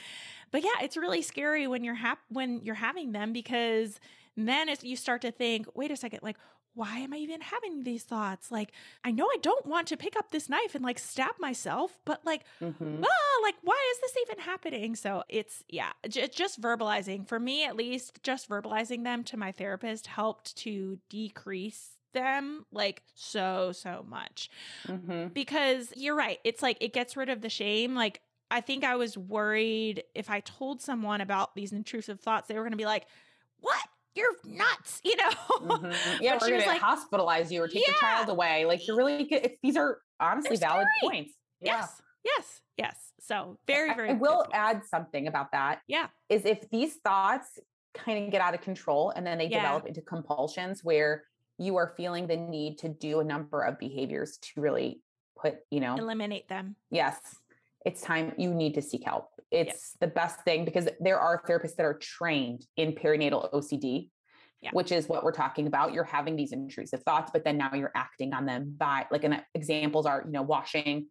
Speaker 2: But yeah, it's really scary when you're hap- when you're having them because then as you start to think, wait a second, like, why am I even having these thoughts? Like, I know I don't want to pick up this knife and like stab myself, but like, mm-hmm. ah, like, why is this even happening? So it's, yeah, j- just verbalizing for me, at least, just verbalizing them to my therapist helped to decrease them like so so much mm-hmm. because you're right it's like it gets rid of the shame like i think i was worried if i told someone about these intrusive thoughts they were going to be like what you're nuts, you know?
Speaker 1: Mm-hmm. Yeah, we're going like, to hospitalize you or take yeah. your child away. Like you're really good. these are honestly valid points.
Speaker 2: Yeah. Yes. Yes. Yes. So very, very. I,
Speaker 1: I will add something about that.
Speaker 2: Yeah.
Speaker 1: Is if these thoughts kind of get out of control and then they yeah. develop into compulsions where you are feeling the need to do a number of behaviors to really put, you know,
Speaker 2: eliminate them.
Speaker 1: Yes. It's time you need to seek help it's the best thing because there are therapists that are trained in perinatal OCD, yeah. which is what we're talking about. You're having these intrusive thoughts, but then now you're acting on them by like an examples are, you know, washing,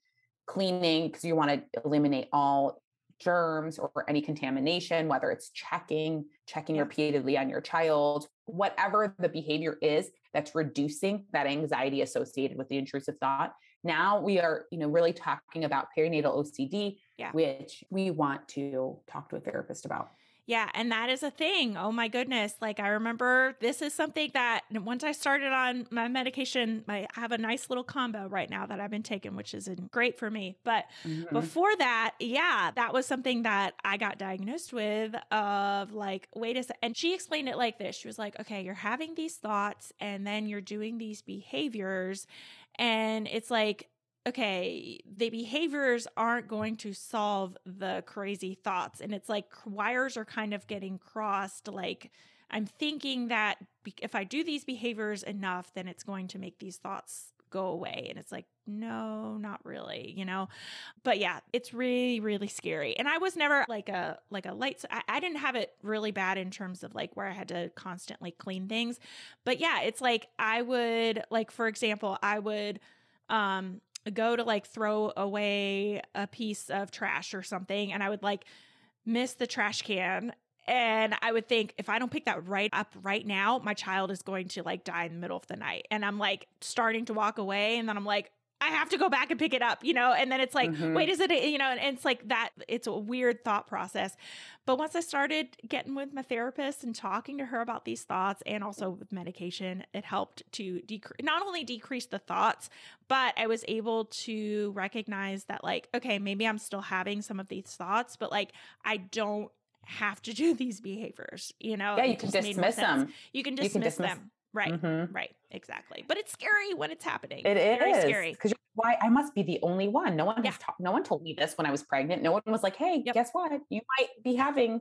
Speaker 1: cleaning, because you want to eliminate all germs or any contamination, whether it's checking, checking yeah. repeatedly on your child, whatever the behavior is that's reducing that anxiety associated with the intrusive thought. Now we are, you know, really talking about perinatal OCD, yeah. which we want to talk to a therapist about.
Speaker 2: Yeah, and that is a thing. Oh my goodness. Like I remember this is something that once I started on my medication, I have a nice little combo right now that I've been taking, which is great for me. But mm-hmm. before that, yeah, that was something that I got diagnosed with of like, wait a second. And she explained it like this. She was like, okay, you're having these thoughts and then you're doing these behaviors. And it's like, okay, the behaviors aren't going to solve the crazy thoughts. And it's like wires are kind of getting crossed. Like, I'm thinking that if I do these behaviors enough, then it's going to make these thoughts go away. And it's like, no, not really, you know? But yeah, it's really, really scary. And I was never like a, like a light, I, I didn't have it really bad in terms of like where I had to constantly clean things. But yeah, it's like I would, like, for example, I would, um, go to like throw away a piece of trash or something and I would like miss the trash can and I would think if I don't pick that right up right now, my child is going to like die in the middle of the night. And I'm like starting to walk away and then I'm like I have to go back and pick it up, you know? And then it's like, mm-hmm. wait, is it, a, you know, and it's like that, it's a weird thought process. But once I started getting with my therapist and talking to her about these thoughts and also with medication, it helped to decrease, not only decrease the thoughts, but I was able to recognize that, like, okay, maybe I'm still having some of these thoughts, but like, I don't have to do these behaviors, you know?
Speaker 1: Yeah, you can dismiss them.
Speaker 2: You can dismiss, you can dismiss them. Right. Mm-hmm. Right. Exactly. But it's scary when it's happening.
Speaker 1: It is Very scary because why I must be the only one. No one yeah. has ta- no one told me this when I was pregnant. No one was like, "Hey, yep. guess what? You might be having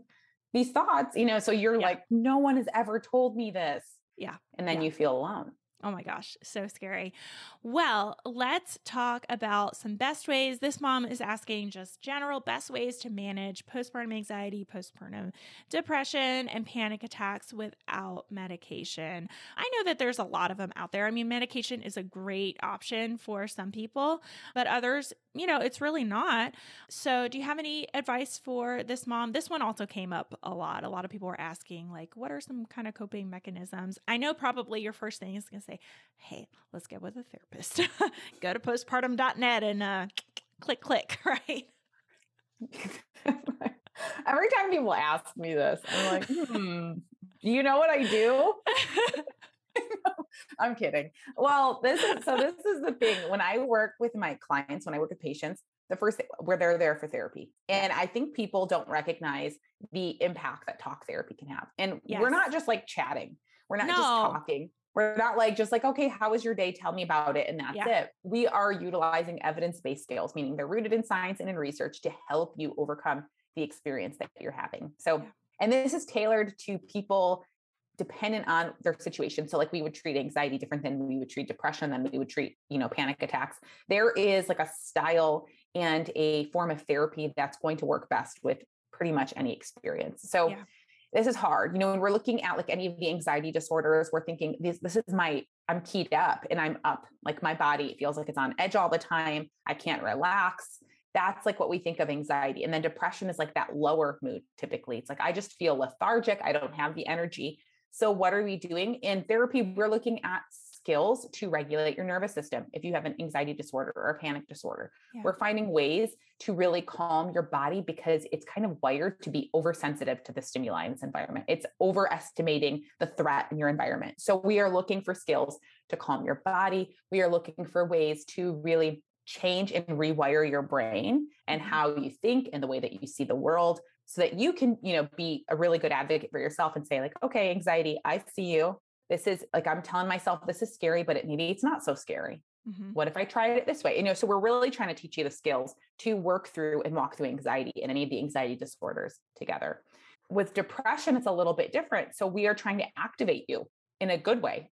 Speaker 1: these thoughts." You know, so you're like, "No one has ever told me this."
Speaker 2: Yeah.
Speaker 1: And then
Speaker 2: yeah.
Speaker 1: you feel alone.
Speaker 2: Oh my gosh, so scary. Well, let's talk about some best ways. This mom is asking just general best ways to manage postpartum anxiety, postpartum depression, and panic attacks without medication. I know that there's a lot of them out there. I mean, medication is a great option for some people, but others, you know, it's really not. So, do you have any advice for this mom? This one also came up a lot. A lot of people were asking, like, what are some kind of coping mechanisms? I know probably your first thing is going to say, hey, let's get with a therapist. Go to postpartum.net and uh, click, click, right?
Speaker 1: Every time people ask me this, I'm like, hmm, you know what I do? I'm kidding. Well, this is so this is the thing. When I work with my clients, when I work with patients, the first thing where they're there for therapy. And I think people don't recognize the impact that talk therapy can have. And yes. we're not just like chatting. We're not no. just talking. We're not like just like, okay, how was your day? Tell me about it. And that's yeah. it. We are utilizing evidence based skills, meaning they're rooted in science and in research to help you overcome the experience that you're having. So, yeah. and this is tailored to people dependent on their situation. So, like we would treat anxiety different than we would treat depression, than we would treat, you know, panic attacks. There is like a style and a form of therapy that's going to work best with pretty much any experience. So, yeah this is hard. You know, when we're looking at like any of the anxiety disorders, we're thinking this this is my I'm keyed up and I'm up. Like my body feels like it's on edge all the time. I can't relax. That's like what we think of anxiety. And then depression is like that lower mood typically. It's like I just feel lethargic. I don't have the energy. So, what are we doing? In therapy, we're looking at skills to regulate your nervous system. If you have an anxiety disorder or a panic disorder, yeah. we're finding ways to really calm your body because it's kind of wired to be oversensitive to the stimuli in this environment. It's overestimating the threat in your environment. So, we are looking for skills to calm your body. We are looking for ways to really change and rewire your brain and mm-hmm. how you think and the way that you see the world so that you can you know be a really good advocate for yourself and say like okay anxiety i see you. This is like i'm telling myself this is scary but it, maybe it's not so scary. Mm-hmm. what if i tried it this way? You know so we're really trying to teach you the skills to work through and walk through anxiety and any of the anxiety disorders together. With depression it's a little bit different so we are trying to activate you in a good way.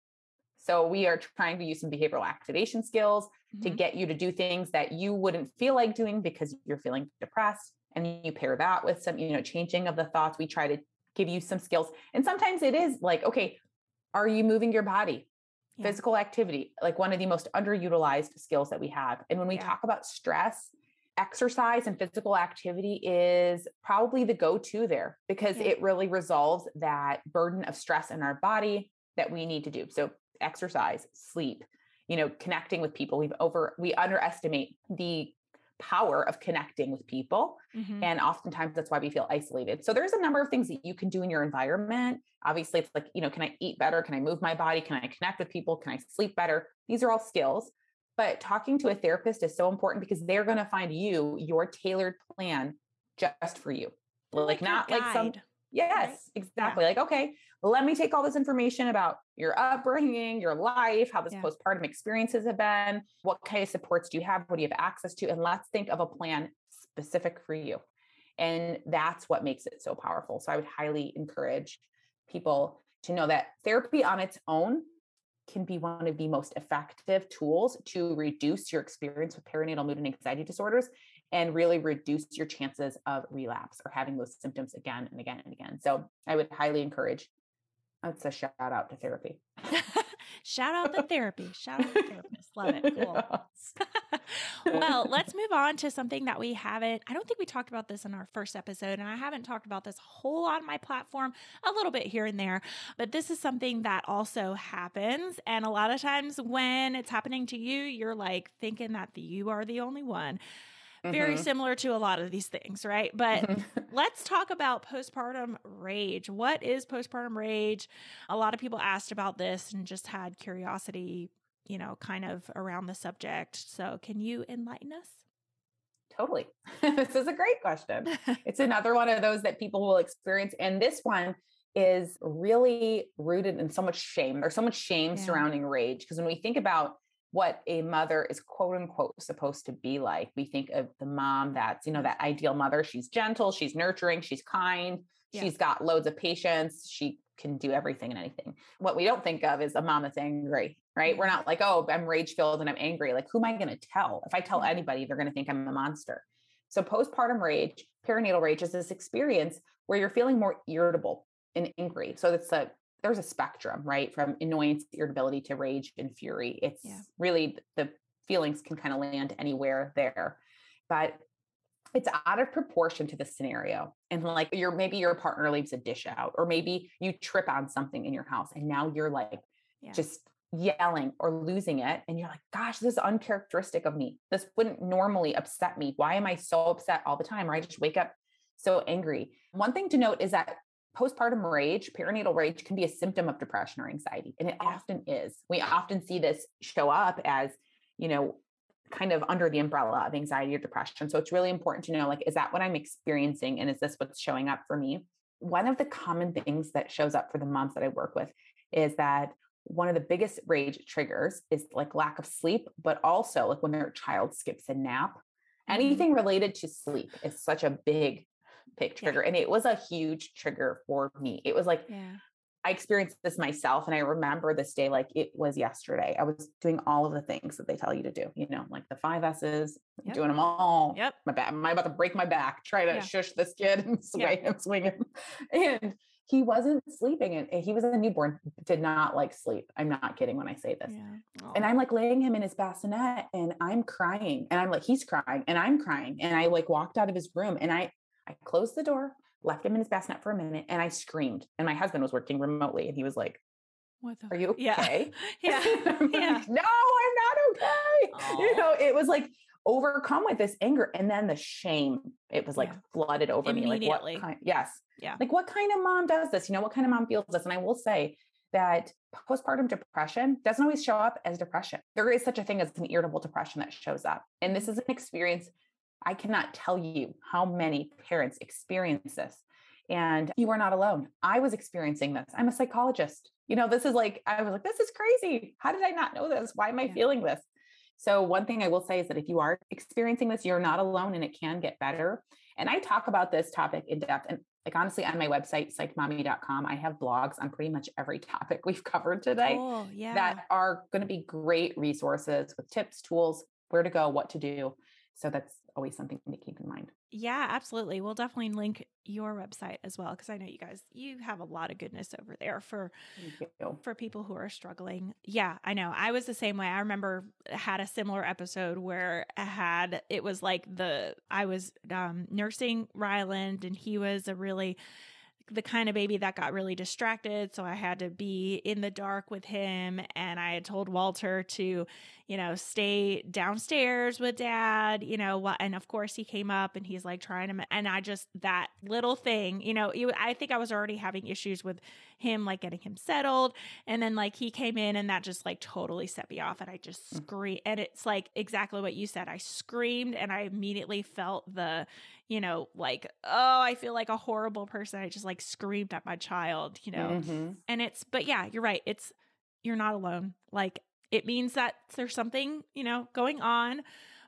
Speaker 1: So we are trying to use some behavioral activation skills mm-hmm. to get you to do things that you wouldn't feel like doing because you're feeling depressed and you pair that with some you know changing of the thoughts we try to give you some skills and sometimes it is like okay are you moving your body yeah. physical activity like one of the most underutilized skills that we have and when we yeah. talk about stress exercise and physical activity is probably the go-to there because yeah. it really resolves that burden of stress in our body that we need to do so exercise sleep you know connecting with people we've over we underestimate the power of connecting with people. Mm-hmm. And oftentimes that's why we feel isolated. So there's a number of things that you can do in your environment. Obviously, it's like, you know, can I eat better? Can I move my body? Can I connect with people? Can I sleep better? These are all skills. But talking to a therapist is so important because they're going to find you your tailored plan just for you.
Speaker 2: Like, like not like some
Speaker 1: Yes, right? exactly. Yeah. Like, okay, let me take all this information about your upbringing, your life, how this yeah. postpartum experiences have been, what kind of supports do you have, what do you have access to, and let's think of a plan specific for you. And that's what makes it so powerful. So I would highly encourage people to know that therapy on its own can be one of the most effective tools to reduce your experience with perinatal mood and anxiety disorders and really reduce your chances of relapse or having those symptoms again and again and again. So I would highly encourage. That's a shout out to therapy.
Speaker 2: shout out the therapy. Shout out the therapist. Love it. Cool. well, let's move on to something that we haven't. I don't think we talked about this in our first episode, and I haven't talked about this a whole lot on my platform, a little bit here and there. But this is something that also happens. And a lot of times when it's happening to you, you're like thinking that you are the only one very mm-hmm. similar to a lot of these things, right? But mm-hmm. let's talk about postpartum rage. What is postpartum rage? A lot of people asked about this and just had curiosity, you know, kind of around the subject. So, can you enlighten us?
Speaker 1: Totally. this is a great question. it's another one of those that people will experience. And this one is really rooted in so much shame. There's so much shame yeah. surrounding rage. Because when we think about what a mother is quote unquote supposed to be like. We think of the mom that's, you know, that ideal mother. She's gentle, she's nurturing, she's kind, yeah. she's got loads of patience, she can do everything and anything. What we don't think of is a mom that's angry, right? We're mm-hmm. not like, oh, I'm rage filled and I'm angry. Like, who am I going to tell? If I tell mm-hmm. anybody, they're going to think I'm a monster. So, postpartum rage, perinatal rage is this experience where you're feeling more irritable and angry. So, it's a there's a spectrum, right? From annoyance, irritability to rage and fury. It's yeah. really the feelings can kind of land anywhere there. But it's out of proportion to the scenario. And like your maybe your partner leaves a dish out, or maybe you trip on something in your house and now you're like yeah. just yelling or losing it. And you're like, gosh, this is uncharacteristic of me. This wouldn't normally upset me. Why am I so upset all the time? Or I just wake up so angry. One thing to note is that postpartum rage, perinatal rage can be a symptom of depression or anxiety. And it yeah. often is. We often see this show up as, you know, kind of under the umbrella of anxiety or depression. So it's really important to know like, is that what I'm experiencing? And is this what's showing up for me? One of the common things that shows up for the moms that I work with is that one of the biggest rage triggers is like lack of sleep, but also like when their child skips a nap. Mm-hmm. Anything related to sleep is such a big pick trigger. Yeah. And it was a huge trigger for me. It was like, yeah. I experienced this myself and I remember this day like it was yesterday. I was doing all of the things that they tell you to do, you know, like the five S's, yep. doing them all.
Speaker 2: Yep.
Speaker 1: My back, am I about to break my back? Try to yeah. shush this kid and sway him, swing him. And he wasn't sleeping and he was a newborn, did not like sleep. I'm not kidding when I say this. Yeah. And I'm like laying him in his bassinet and I'm crying and I'm like, he's crying and I'm crying. And I like walked out of his room and I I closed the door. left him in his bassinet for a minute, and I screamed. And my husband was working remotely, and he was like,
Speaker 2: what the
Speaker 1: Are you okay?
Speaker 2: Yeah. Yeah. yeah.
Speaker 1: no, I'm not okay.
Speaker 2: Aww.
Speaker 1: You know, it was like overcome with this anger and then the shame. It was like
Speaker 2: Yeah.
Speaker 1: flooded over me. Like what kind yes.
Speaker 2: Yeah.
Speaker 1: Like what kind of mom does this? You know, what kind of mom feels this? And I will say that postpartum depression doesn't always show up as depression. There is such a thing as an irritable depression that shows up. And this mm. is an experience I cannot tell you how many parents experience this. And you are not alone. I was experiencing this. I'm a psychologist. You know, this is like, I was like, this is crazy. How did I not know this? Why am I
Speaker 2: Yeah.
Speaker 1: feeling this? So, one thing I will say is that if you are experiencing this, you're not alone and it can get better. And I talk about this topic in depth. And like, honestly, on my website, psychmommy.com, I have blogs on pretty much every topic we've covered today
Speaker 2: Cool. Yeah.
Speaker 1: that are going to be great resources with tips, tools, where to go, what to do. So, that's always something to keep in mind.
Speaker 2: Yeah, absolutely. We'll definitely link your website as well because I know you guys you have a lot of goodness over there for for people who are struggling. Yeah, I know. I was the same way. I remember had a similar episode where I had it was like the I was um nursing Ryland and he was a really the kind of baby that got really distracted. So I had to be in the dark with him. And I had told Walter to, you know, stay downstairs with dad, you know, what, and of course he came up and he's like trying to, and I just, that little thing, you know, you, I think I was already having issues with him, like getting him settled. And then like he came in and that just like totally set me off. And I just
Speaker 1: Mm.
Speaker 2: screamed. And it's like exactly what you said. I screamed and I immediately felt the, you know, like, oh, I feel like a horrible person. I just like screamed at my child, you know.
Speaker 1: Mhm.
Speaker 2: And it's, but yeah, you're right. It's, you're not alone. Like, it means that there's something, you know, going on,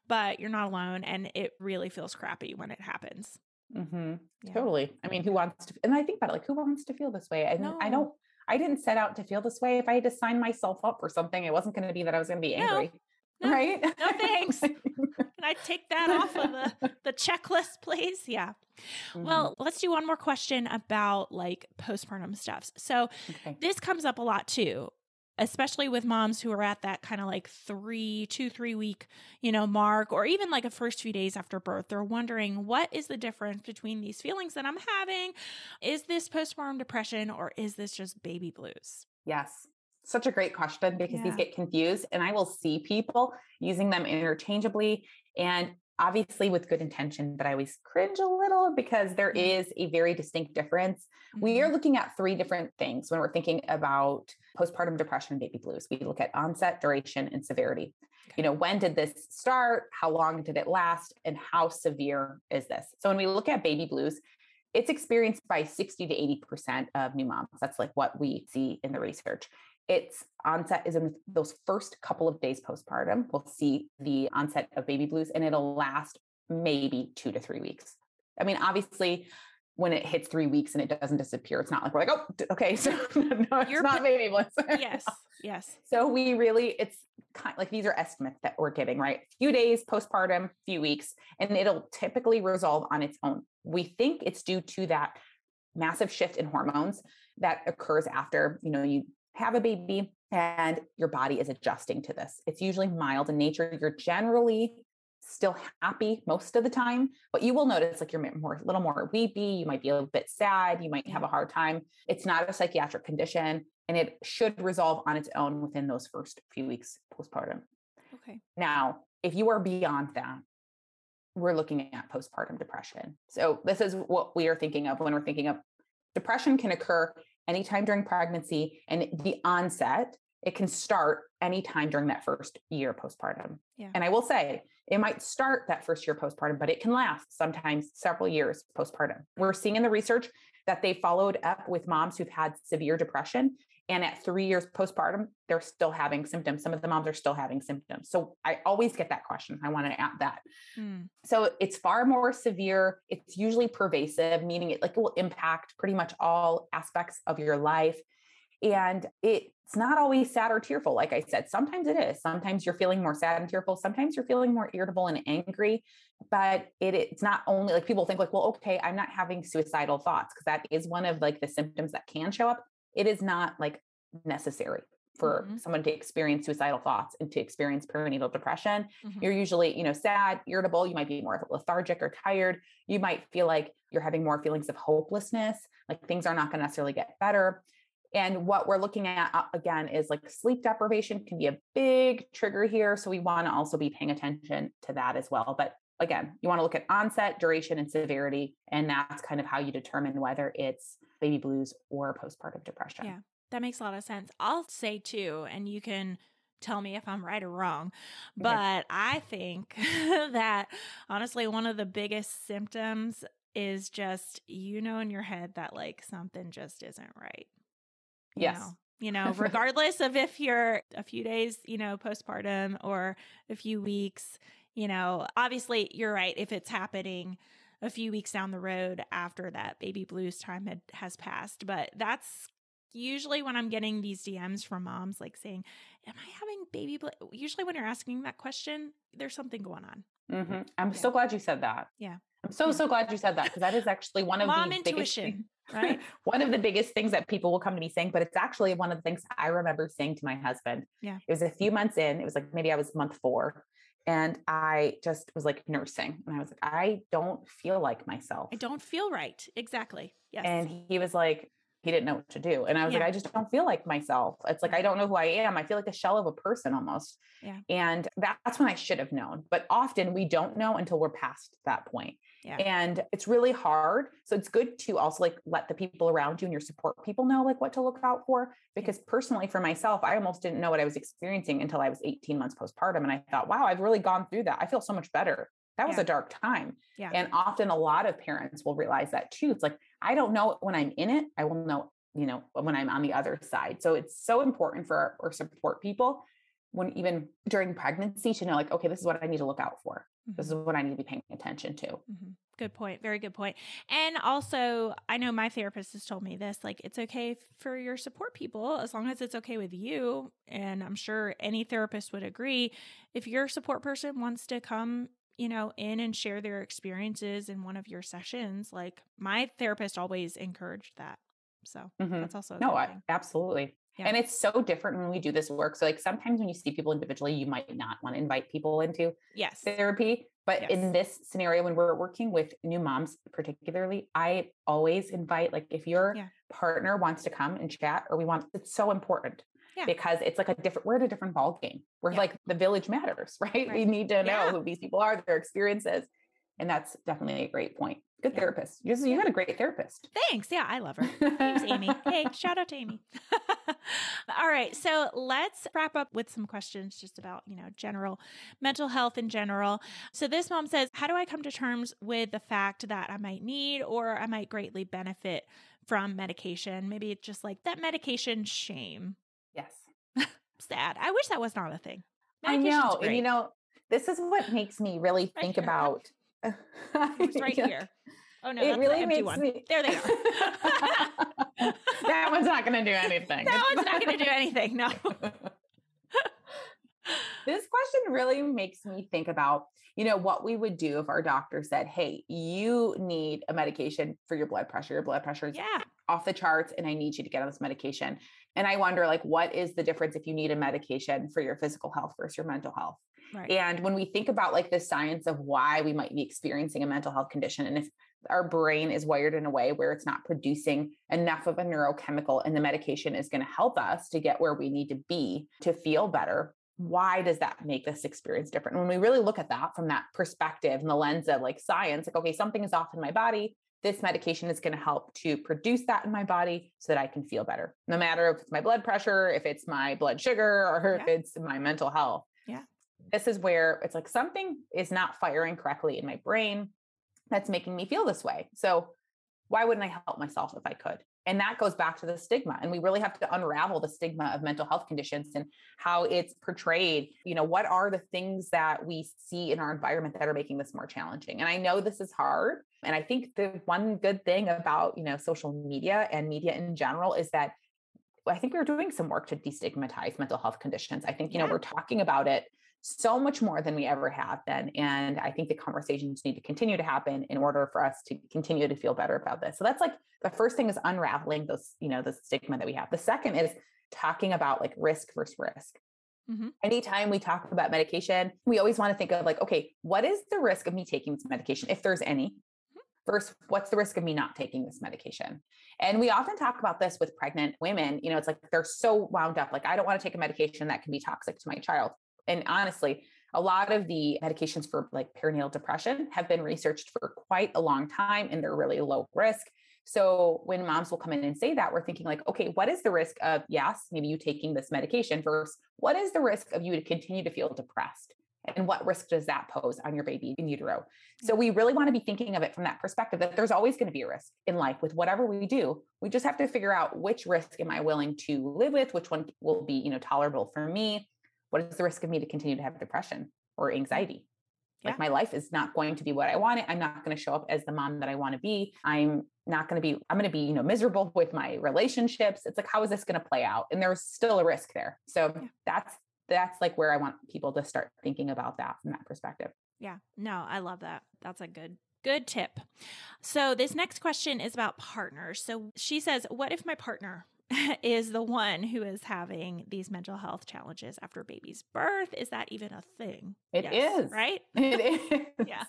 Speaker 2: but you're not alone. And it really feels crappy when it happens.
Speaker 1: Mm-hmm.
Speaker 2: Yeah.
Speaker 1: Totally. I mean, who wants to? And I think about it like, who wants to feel this way? And I don't. I didn't set out to feel this way. If I had to sign myself up for something, it wasn't going to be that I was going to be angry,
Speaker 2: No.
Speaker 1: right?
Speaker 2: No thanks. Can I take that off of the, the checklist, please? Yeah.
Speaker 1: Mhm.
Speaker 2: Well, let's do one more question about like postpartum stuff. So,
Speaker 1: okay.
Speaker 2: this comes up a lot too especially with moms who are at that kind of like three two three week you know mark or even like a first few days after birth they're wondering what is the difference between these feelings that i'm having? Is this postpartum depression or is this just baby blues?
Speaker 1: Yes. Such a great question because these get confused, and I will see people using them interchangeably and obviously with good intention, but I always cringe a little because there is a very distinct difference. We are
Speaker 2: Mhm.
Speaker 1: looking at three different things when we're thinking about postpartum depression and baby blues. We look at onset, duration, and severity.
Speaker 2: Okay.
Speaker 1: You know, when did this start? How long did it last? And how severe is this? So when we look at baby blues, it's experienced by 60 to 80% of new moms. That's like what we see in the research. Its onset is in those first couple of days postpartum. We'll see the onset of baby blues and it'll last maybe two to three weeks. I mean, obviously, when it hits three weeks and it doesn't disappear, it's not like we're like, oh, okay, so no, it's
Speaker 2: You're
Speaker 1: not baby blues.
Speaker 2: yes yes
Speaker 1: So we really, it's kind of like these are estimates that we're giving, right? Few days postpartum, few weeks, and it'll typically resolve on its own. We think it's due to that massive shift in hormones that occurs after, you know, you have a baby and your body is adjusting to this. It's usually mild in nature. You're generally still happy most of the time, but you will notice like you're more a little more weepy, you might be a little bit sad, you might have a hard time. It's not a psychiatric condition and it should resolve on its own within those first few weeks postpartum.
Speaker 2: okay
Speaker 1: Now, if you are beyond that, we're looking at postpartum depression. So, this is what we are thinking of when we're thinking of depression can occur anytime during pregnancy and the onset, it can start anytime during that first year postpartum.
Speaker 2: Yeah.
Speaker 1: And I will say, it might start that first year postpartum, but it can last sometimes several years postpartum. We're seeing in the research that they followed up with moms who've had severe depression. And at three years postpartum, they're still having symptoms. Some of the moms are still having symptoms. So I always get that question. I want to add that.
Speaker 2: Hmm.
Speaker 1: So it's far more severe. It's usually pervasive, meaning it like it will impact pretty much all aspects of your life. And it's not always sad or tearful. Like I said, sometimes it is. Sometimes you're feeling more sad and tearful. Sometimes you're feeling more irritable and angry. But it, it's not only like people think like, well, okay, I'm not having suicidal thoughts because that is one of like the symptoms that can show up. It is not like necessary. for
Speaker 2: Mhm.
Speaker 1: someone to experience suicidal thoughts and to experience perinatal depression.
Speaker 2: Mhm.
Speaker 1: You're usually, you know, sad, irritable, you might be more lethargic or tired. You might feel like you're having more feelings of hopelessness, like things are not going to necessarily get better. And what we're looking at uh, again is like sleep deprivation can be a big trigger here. So we want to also be paying attention to that as well. But again, you want to look at onset, duration, and severity. And that's kind of how you determine whether it's baby blues or postpartum depression.
Speaker 2: Yeah. That makes a lot of sense. I'll say too, and you can tell me if I'm right or wrong, but I think that honestly, one of the biggest symptoms is just you know in your head that like something just isn't right. you
Speaker 1: Yes.
Speaker 2: know? You know, regardless of if you're a few days, you know, postpartum or a few weeks, you know, obviously you're right. If it's happening a few weeks down the road after that baby blues time had, has passed, but that's usually when I'm getting these DMs from moms like saying, Am I having baby blues? Usually when you're asking that question, there's something going on.
Speaker 1: Mhm. I'm
Speaker 2: Yeah.
Speaker 1: so glad you said that.
Speaker 2: Yeah.
Speaker 1: I'm so,
Speaker 2: Yeah.
Speaker 1: so glad you said that because that is actually one of
Speaker 2: Mom
Speaker 1: the biggest
Speaker 2: intuition,
Speaker 1: things-
Speaker 2: right?
Speaker 1: one of the biggest things that people will come to me saying, but it's actually one of the things I remember saying to my husband.
Speaker 2: Yeah.
Speaker 1: It was a few months in, it was like maybe I was month four. And I just was like nursing. And I was like, I don't feel like myself.
Speaker 2: I don't feel right. Exactly. Yes.
Speaker 1: And he was like, he didn't know what to do. And I was
Speaker 2: Yeah.
Speaker 1: like, I just don't feel like myself. It's like. I don't know who I am. I feel like a shell of a person almost.
Speaker 2: Yeah.
Speaker 1: And that's when I should have known. But often we don't know until we're past that point.
Speaker 2: Yeah.
Speaker 1: And it's really hard. So it's good to also like let the people around you and your support people know like what to look out for. Because personally, for myself, I almost didn't know what I was experiencing until I was 18 months postpartum. And I thought, wow, I've really gone through that. I feel so much better. That was
Speaker 2: Yeah.
Speaker 1: a dark time.
Speaker 2: Yeah.
Speaker 1: And often a lot of parents will realize that too. It's like, I don't know when I'm in it. I will know, you know, when I'm on the other side. So it's so important for our, our support people when even during pregnancy to know like, okay, this is what I need to look out for. This
Speaker 2: Mhm.
Speaker 1: is what I need to be paying attention to.
Speaker 2: Mhm. Good point. Very good point. And also, I know my therapist has told me this like, it's okay for your support people as long as it's okay with you. And I'm sure any therapist would agree. If your support person wants to come, you know, in and share their experiences in one of your sessions, like my therapist always encouraged that. So
Speaker 1: Mhm.
Speaker 2: that's also
Speaker 1: No, I, absolutely.
Speaker 2: Yeah.
Speaker 1: And it's so different when we do this work. So, like, sometimes when you see people individually, you might not want to invite people into
Speaker 2: Yes.
Speaker 1: therapy. But
Speaker 2: Yes.
Speaker 1: in this scenario, when we're working with new moms, particularly, I always invite, like, if your
Speaker 2: Yeah.
Speaker 1: partner wants to come and chat, or we want, it's so important
Speaker 2: Yeah.
Speaker 1: because it's like a different, we're at a different ball game. We're like the village matters, right? We need to know who these people are, their experiences. And that's definitely a great point. Good
Speaker 2: Yeah.
Speaker 1: therapist. You, you got a great therapist.
Speaker 2: Thanks. Yeah, I love her. Thanks, Amy. Hey, shout out to Amy. All right. So let's wrap up with some questions just about, you know, general mental health in general. So this mom says, How do I come to terms with the fact that I might need or I might greatly benefit from medication? Maybe it's just like that medication shame.
Speaker 1: Yes.
Speaker 2: Sad. I wish that was not a thing.
Speaker 1: I know. And you know, this is what makes me really think about.
Speaker 2: It's right
Speaker 1: Yeah.
Speaker 2: here. Oh no,
Speaker 1: it
Speaker 2: that's
Speaker 1: really makes
Speaker 2: one.
Speaker 1: me.
Speaker 2: There they are.
Speaker 1: that one's not going to do anything.
Speaker 2: that one's not going to do anything. No.
Speaker 1: this question really makes me think about, you know, what we would do if our doctor said, "Hey, you need a medication for your blood pressure. Your blood pressure is
Speaker 2: Yeah.
Speaker 1: off the charts, and I need you to get on this medication." And I wonder, like, what is the difference if you need a medication for your physical health versus your mental health?
Speaker 2: Right.
Speaker 1: And when we think about like the science of why we might be experiencing a mental health condition, and if our brain is wired in a way where it's not producing enough of a neurochemical and the medication is going to help us to get where we need to be to feel better, why does that make this experience different? When we really look at that from that perspective and the lens of like science, like, okay, something is off in my body. This medication is going to help to produce that in my body so that I can feel better, no matter if it's my blood pressure, if it's my blood sugar, or if it's my mental health this is where it's like something is not firing correctly in my brain that's making me feel this way. So why wouldn't I help myself if I could? And that goes back to the stigma. And we really have to unravel the stigma of mental health conditions and how it's portrayed. You know, what are the things that we see in our environment that are making this more challenging? And I know this is hard. And I think the one good thing about, you know, social media and media in general is that I think we're doing some work to destigmatize mental health conditions. I think, you know,
Speaker 2: Yeah.
Speaker 1: we're talking about it so much more than we ever have been. And I think the conversations need to continue to happen in order for us to continue to feel better about this. So that's like the first thing is unraveling those, you know, the stigma that we have. The second is talking about like risk versus risk. Mm-hmm. Anytime we talk about medication, we always want to think of like, okay, what is the risk of me taking this medication, if there's any? Versus what's the risk of me not taking this medication? And we often talk about this with pregnant women. You know, it's like they're so wound up, like, I don't want to take a medication that can be toxic to my child. And honestly, a lot of the medications for like perinatal depression have been researched for quite a long time and they're really low risk. So when moms will come in and say that, we're thinking like, okay, what is the risk of yes, maybe you taking this medication versus what is the risk of you to continue to feel depressed? And what risk does that pose on your baby in utero? So we really want to be thinking of it from that perspective that there's always going to be a risk in life with whatever we do. We just have to figure out which risk am I willing to live with, which one will be, you know, tolerable for me. What is the risk of me to continue to have depression or anxiety? Like my life is not going to be what I want it. I'm not going to show up as the mom that I want to be. I'm not going to be, I'm going to be, you know, miserable with my relationships. It's like, how is this going to play out? And there's still a risk there. So yeah. that's, that's like where I want people to start thinking about that from that perspective.
Speaker 2: Yeah. No, I love that. That's a good Good tip. So, this next question is about partners. So, she says, What if my partner is the one who is having these mental health challenges after baby's birth. Is that even a thing?
Speaker 1: It yes,
Speaker 2: is, Right?
Speaker 1: It is. yeah.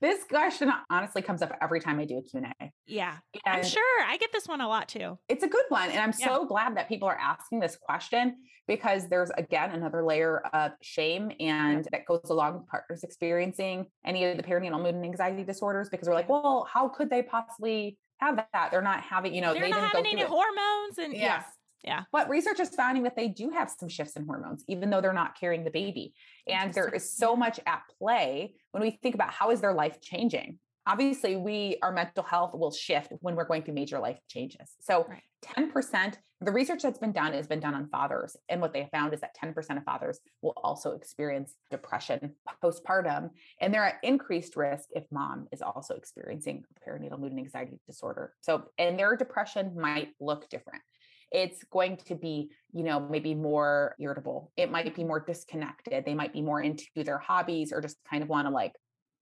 Speaker 1: this question honestly comes up every time I do a Q&A.
Speaker 2: Yeah. And I'm sure. I get this one a lot too.
Speaker 1: It's a good one. And I'm yeah. so glad that people are asking this question because there's again another layer of shame and that goes along with partners experiencing any of the perinatal mood and anxiety disorders because we're like, well, how could they possibly have that. They're not having, you know,
Speaker 2: they're they not having any hormones and yes. Yeah. Yeah.
Speaker 1: But research is finding that they do have some shifts in hormones, even though they're not carrying the baby. And there is so much at play when we think about how is their life changing obviously we our mental health will shift when we're going through major life changes so right. 10% the research that's been done has been done on fathers and what they found is that 10% of fathers will also experience depression postpartum and they're at increased risk if mom is also experiencing perinatal mood and anxiety disorder. So and their depression might look different. It's going to be you know maybe more irritable. It might be more disconnected. They might be more into their hobbies or just kind of want to like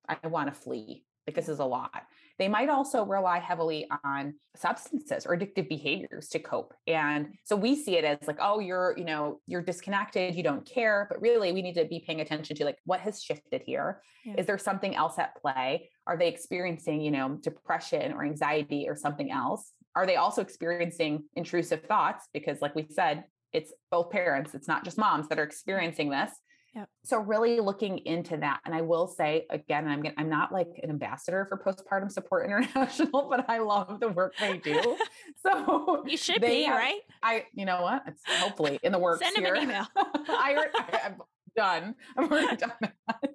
Speaker 1: I want to flee like this is a lot. They might also rely heavily on substances or addictive behaviors to cope. And so we see it as like, oh, you're, you know, you're disconnected, you don't care. But really, we need to be paying attention to like what has shifted here. Yeah. Is there something else at play? Are they experiencing, you know, depression or anxiety or something else? Are they also experiencing intrusive thoughts? Because, like we said, it's both parents, it's not just moms that are experiencing this.
Speaker 2: Yep.
Speaker 1: So really looking into that. And I will say again, I'm I'm not like an ambassador for postpartum support international, but I love the work they do. So
Speaker 2: you should be, have, right?
Speaker 1: I you know what? It's hopefully in the works.
Speaker 2: Send
Speaker 1: here.
Speaker 2: an email.
Speaker 1: I, I, I'm done. I'm already done that.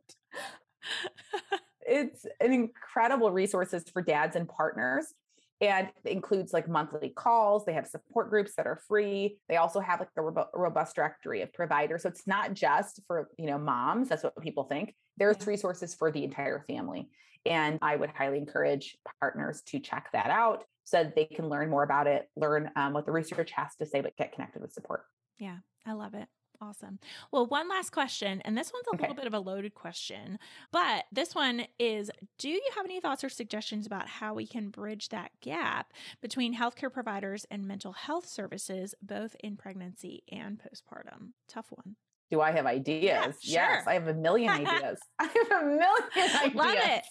Speaker 1: it's an incredible resources for dads and partners and includes like monthly calls they have support groups that are free they also have like the robust directory of providers so it's not just for you know moms that's what people think there's resources for the entire family and i would highly encourage partners to check that out so that they can learn more about it learn um, what the research has to say but get connected with support.
Speaker 2: Yeah i love it Awesome. Well, one last question, and this one's a okay. little bit of a loaded question, but this one is Do you have any thoughts or suggestions about how we can bridge that gap between healthcare providers and mental health services, both in pregnancy and postpartum? Tough one.
Speaker 1: Do I have ideas? Yeah, yes, I have a million ideas. I have a million ideas.
Speaker 2: Love it.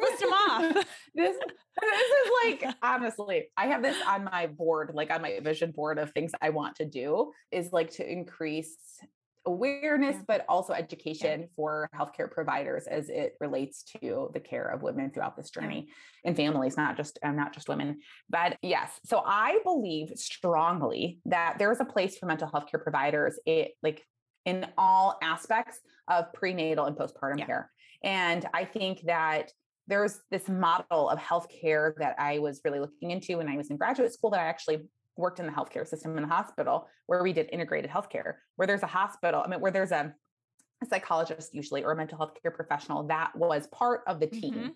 Speaker 2: List them off.
Speaker 1: this, this is like honestly, I have this on my board, like on my vision board of things I want to do is like to increase awareness, yeah. but also education yeah. for healthcare providers as it relates to the care of women throughout this journey yeah. and families, not just uh, not just women. But yes, so I believe strongly that there's a place for mental health care providers. It like in all aspects of prenatal and postpartum yeah. care. And I think that there's this model of healthcare that I was really looking into when I was in graduate school that I actually worked in the healthcare system in the hospital where we did integrated healthcare, where there's a hospital, I mean, where there's a, a psychologist usually or a mental health care professional that was part of the team. Mm-hmm.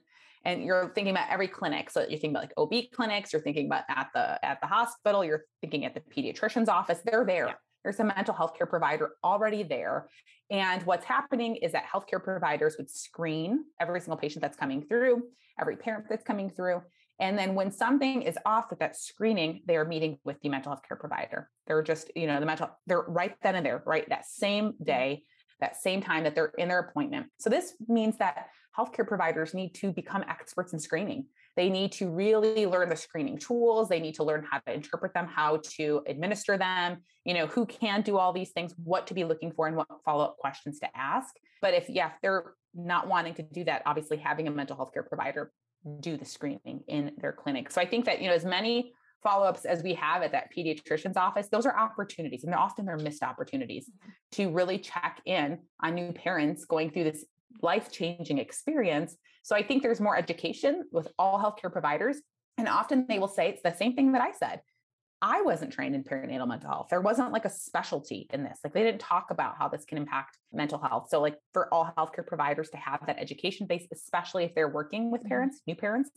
Speaker 1: And you're thinking about every clinic. So you're thinking about like OB clinics, you're thinking about at the at the hospital, you're thinking at the pediatrician's office. They're there. Yeah there's a mental health care provider already there. And what's happening is that healthcare providers would screen every single patient that's coming through, every parent that's coming through, And then when something is off with that screening, they are meeting with the mental health care provider. They're just, you know, the mental, they're right then and there, right? That same mm-hmm. day, that same time that they're in their appointment. So this means that healthcare providers need to become experts in screening. They need to really learn the screening tools. They need to learn how to interpret them, how to administer them, you know, who can do all these things, what to be looking for, and what follow up questions to ask. But if, yeah, if they're not wanting to do that, obviously having a mental health care provider do the screening in their clinic. So I think that, you know, as many follow-ups as we have at that pediatrician's office, those are opportunities. And they're often they're missed opportunities mm-hmm. to really check in on new parents going through this life-changing experience. So I think there's more education with all healthcare providers. And often they will say it's the same thing that I said. I wasn't trained in perinatal mental health. There wasn't like a specialty in this. Like they didn't talk about how this can impact mental health. So like for all healthcare providers to have that education base, especially if they're working with mm-hmm. parents, new parents,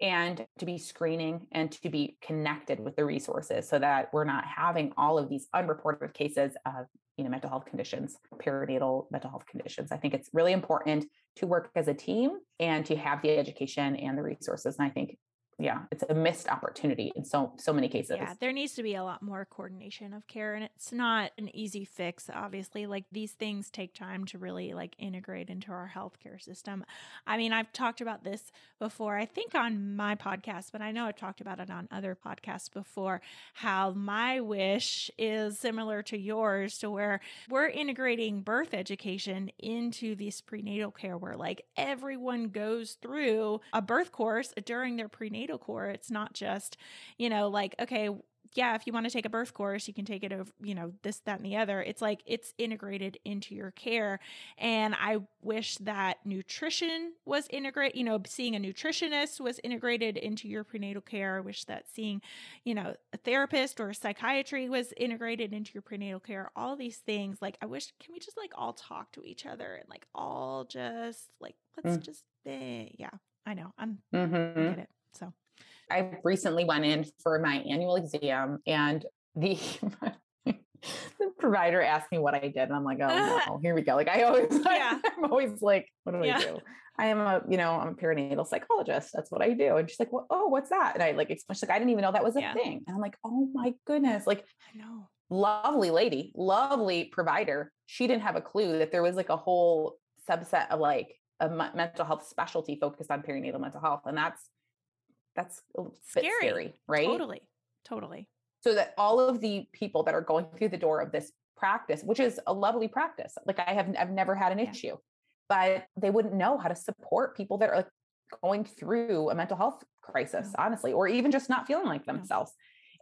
Speaker 1: and to be screening and to be connected with the resources so that we're not having all of these unreported cases of you know mental health conditions perinatal mental health conditions. I think it's really important to work as a team and to have the education and the resources and i think yeah, it's a missed opportunity in so so many cases.
Speaker 2: Yeah, there needs to be a lot more coordination of care and it's not an easy fix obviously. Like these things take time to really like integrate into our healthcare system. I mean, I've talked about this before I think on my podcast, but I know I've talked about it on other podcasts before how my wish is similar to yours to where we're integrating birth education into this prenatal care where like everyone goes through a birth course during their prenatal prenatal core. It's not just, you know, like, okay, yeah, if you want to take a birth course, you can take it over, you know, this, that, and the other. It's like it's integrated into your care. And I wish that nutrition was integrated, you know, seeing a nutritionist was integrated into your prenatal care. I wish that seeing, you know, a therapist or a psychiatry was integrated into your prenatal care. All these things, like, I wish, can we just like all talk to each other and like all just like, let's mm. just, eh, yeah, I know. I'm, mm-hmm. I get it. So
Speaker 1: I recently went in for my annual exam and the the provider asked me what I did, and I'm like, oh no, here we go. Like I always, yeah. I'm always like, what do yeah. I do? I am a, you know, I'm a perinatal psychologist. That's what I do. And she's like, well, oh, what's that? And I like, she's like, I didn't even know that was a yeah. thing. And I'm like, oh my goodness, like,
Speaker 2: I know,
Speaker 1: lovely lady, lovely provider. She didn't have a clue that there was like a whole subset of like a mental health specialty focused on perinatal mental health, and that's that's scary. scary, right?
Speaker 2: Totally. Totally.
Speaker 1: So that all of the people that are going through the door of this practice, which is a lovely practice, like I have I've never had an yeah. issue, but they wouldn't know how to support people that are like going through a mental health crisis, no. honestly, or even just not feeling like themselves.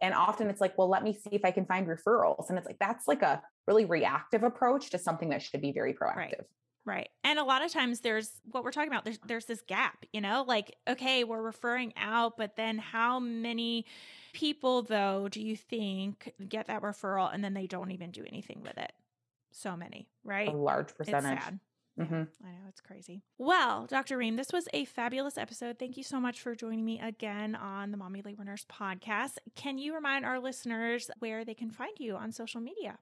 Speaker 1: No. And often it's like, well, let me see if I can find referrals. And it's like, that's like a really reactive approach to something that should be very proactive.
Speaker 2: Right. Right. And a lot of times there's what we're talking about there's there's this gap, you know? Like okay, we're referring out, but then how many people though do you think get that referral and then they don't even do anything with it? So many, right?
Speaker 1: A large percentage.
Speaker 2: It's sad. Mm-hmm. I know it's crazy. Well, Dr. Ream, this was a fabulous episode. Thank you so much for joining me again on the Mommy Labor Nurse podcast. Can you remind our listeners where they can find you on social media?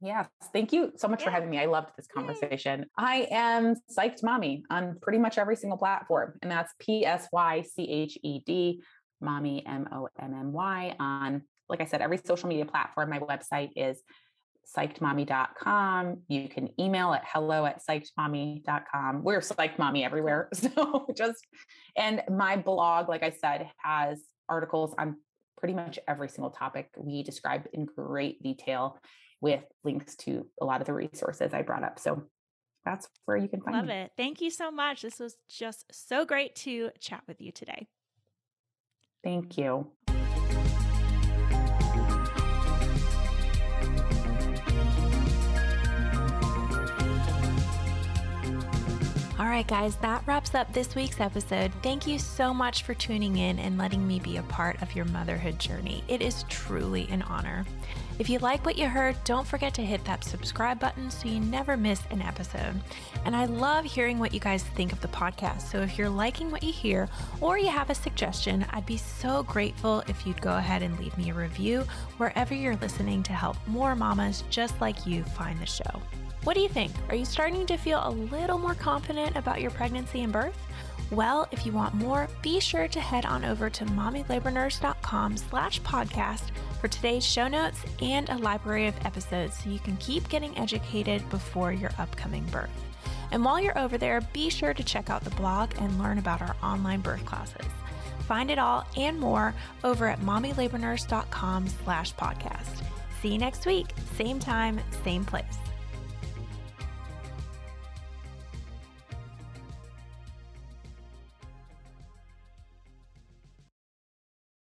Speaker 1: Yes. Thank you so much yeah. for having me. I loved this conversation. Yay. I am Psyched Mommy on pretty much every single platform. And that's P S Y C H E D, Mommy, M O M M Y, on, like I said, every social media platform. My website is psychedmommy.com. You can email at hello at psychedmommy.com. We're psyched mommy everywhere. So just, and my blog, like I said, has articles on pretty much every single topic we describe in great detail with links to a lot of the resources I brought up. So that's where you can find
Speaker 2: Love me. it. Thank you so much. This was just so great to chat with you today.
Speaker 1: Thank you.
Speaker 2: Right, guys, that wraps up this week's episode. Thank you so much for tuning in and letting me be a part of your motherhood journey. It is truly an honor. If you like what you heard, don't forget to hit that subscribe button so you never miss an episode. And I love hearing what you guys think of the podcast. So if you're liking what you hear or you have a suggestion, I'd be so grateful if you'd go ahead and leave me a review wherever you're listening to help more mamas just like you find the show. What do you think? Are you starting to feel a little more confident about your pregnancy and birth? Well, if you want more, be sure to head on over to mommylabornurse.com slash podcast for today's show notes and a library of episodes so you can keep getting educated before your upcoming birth. And while you're over there, be sure to check out the blog and learn about our online birth classes. Find it all and more over at mommylabornurse.com slash podcast. See you next week, same time, same place.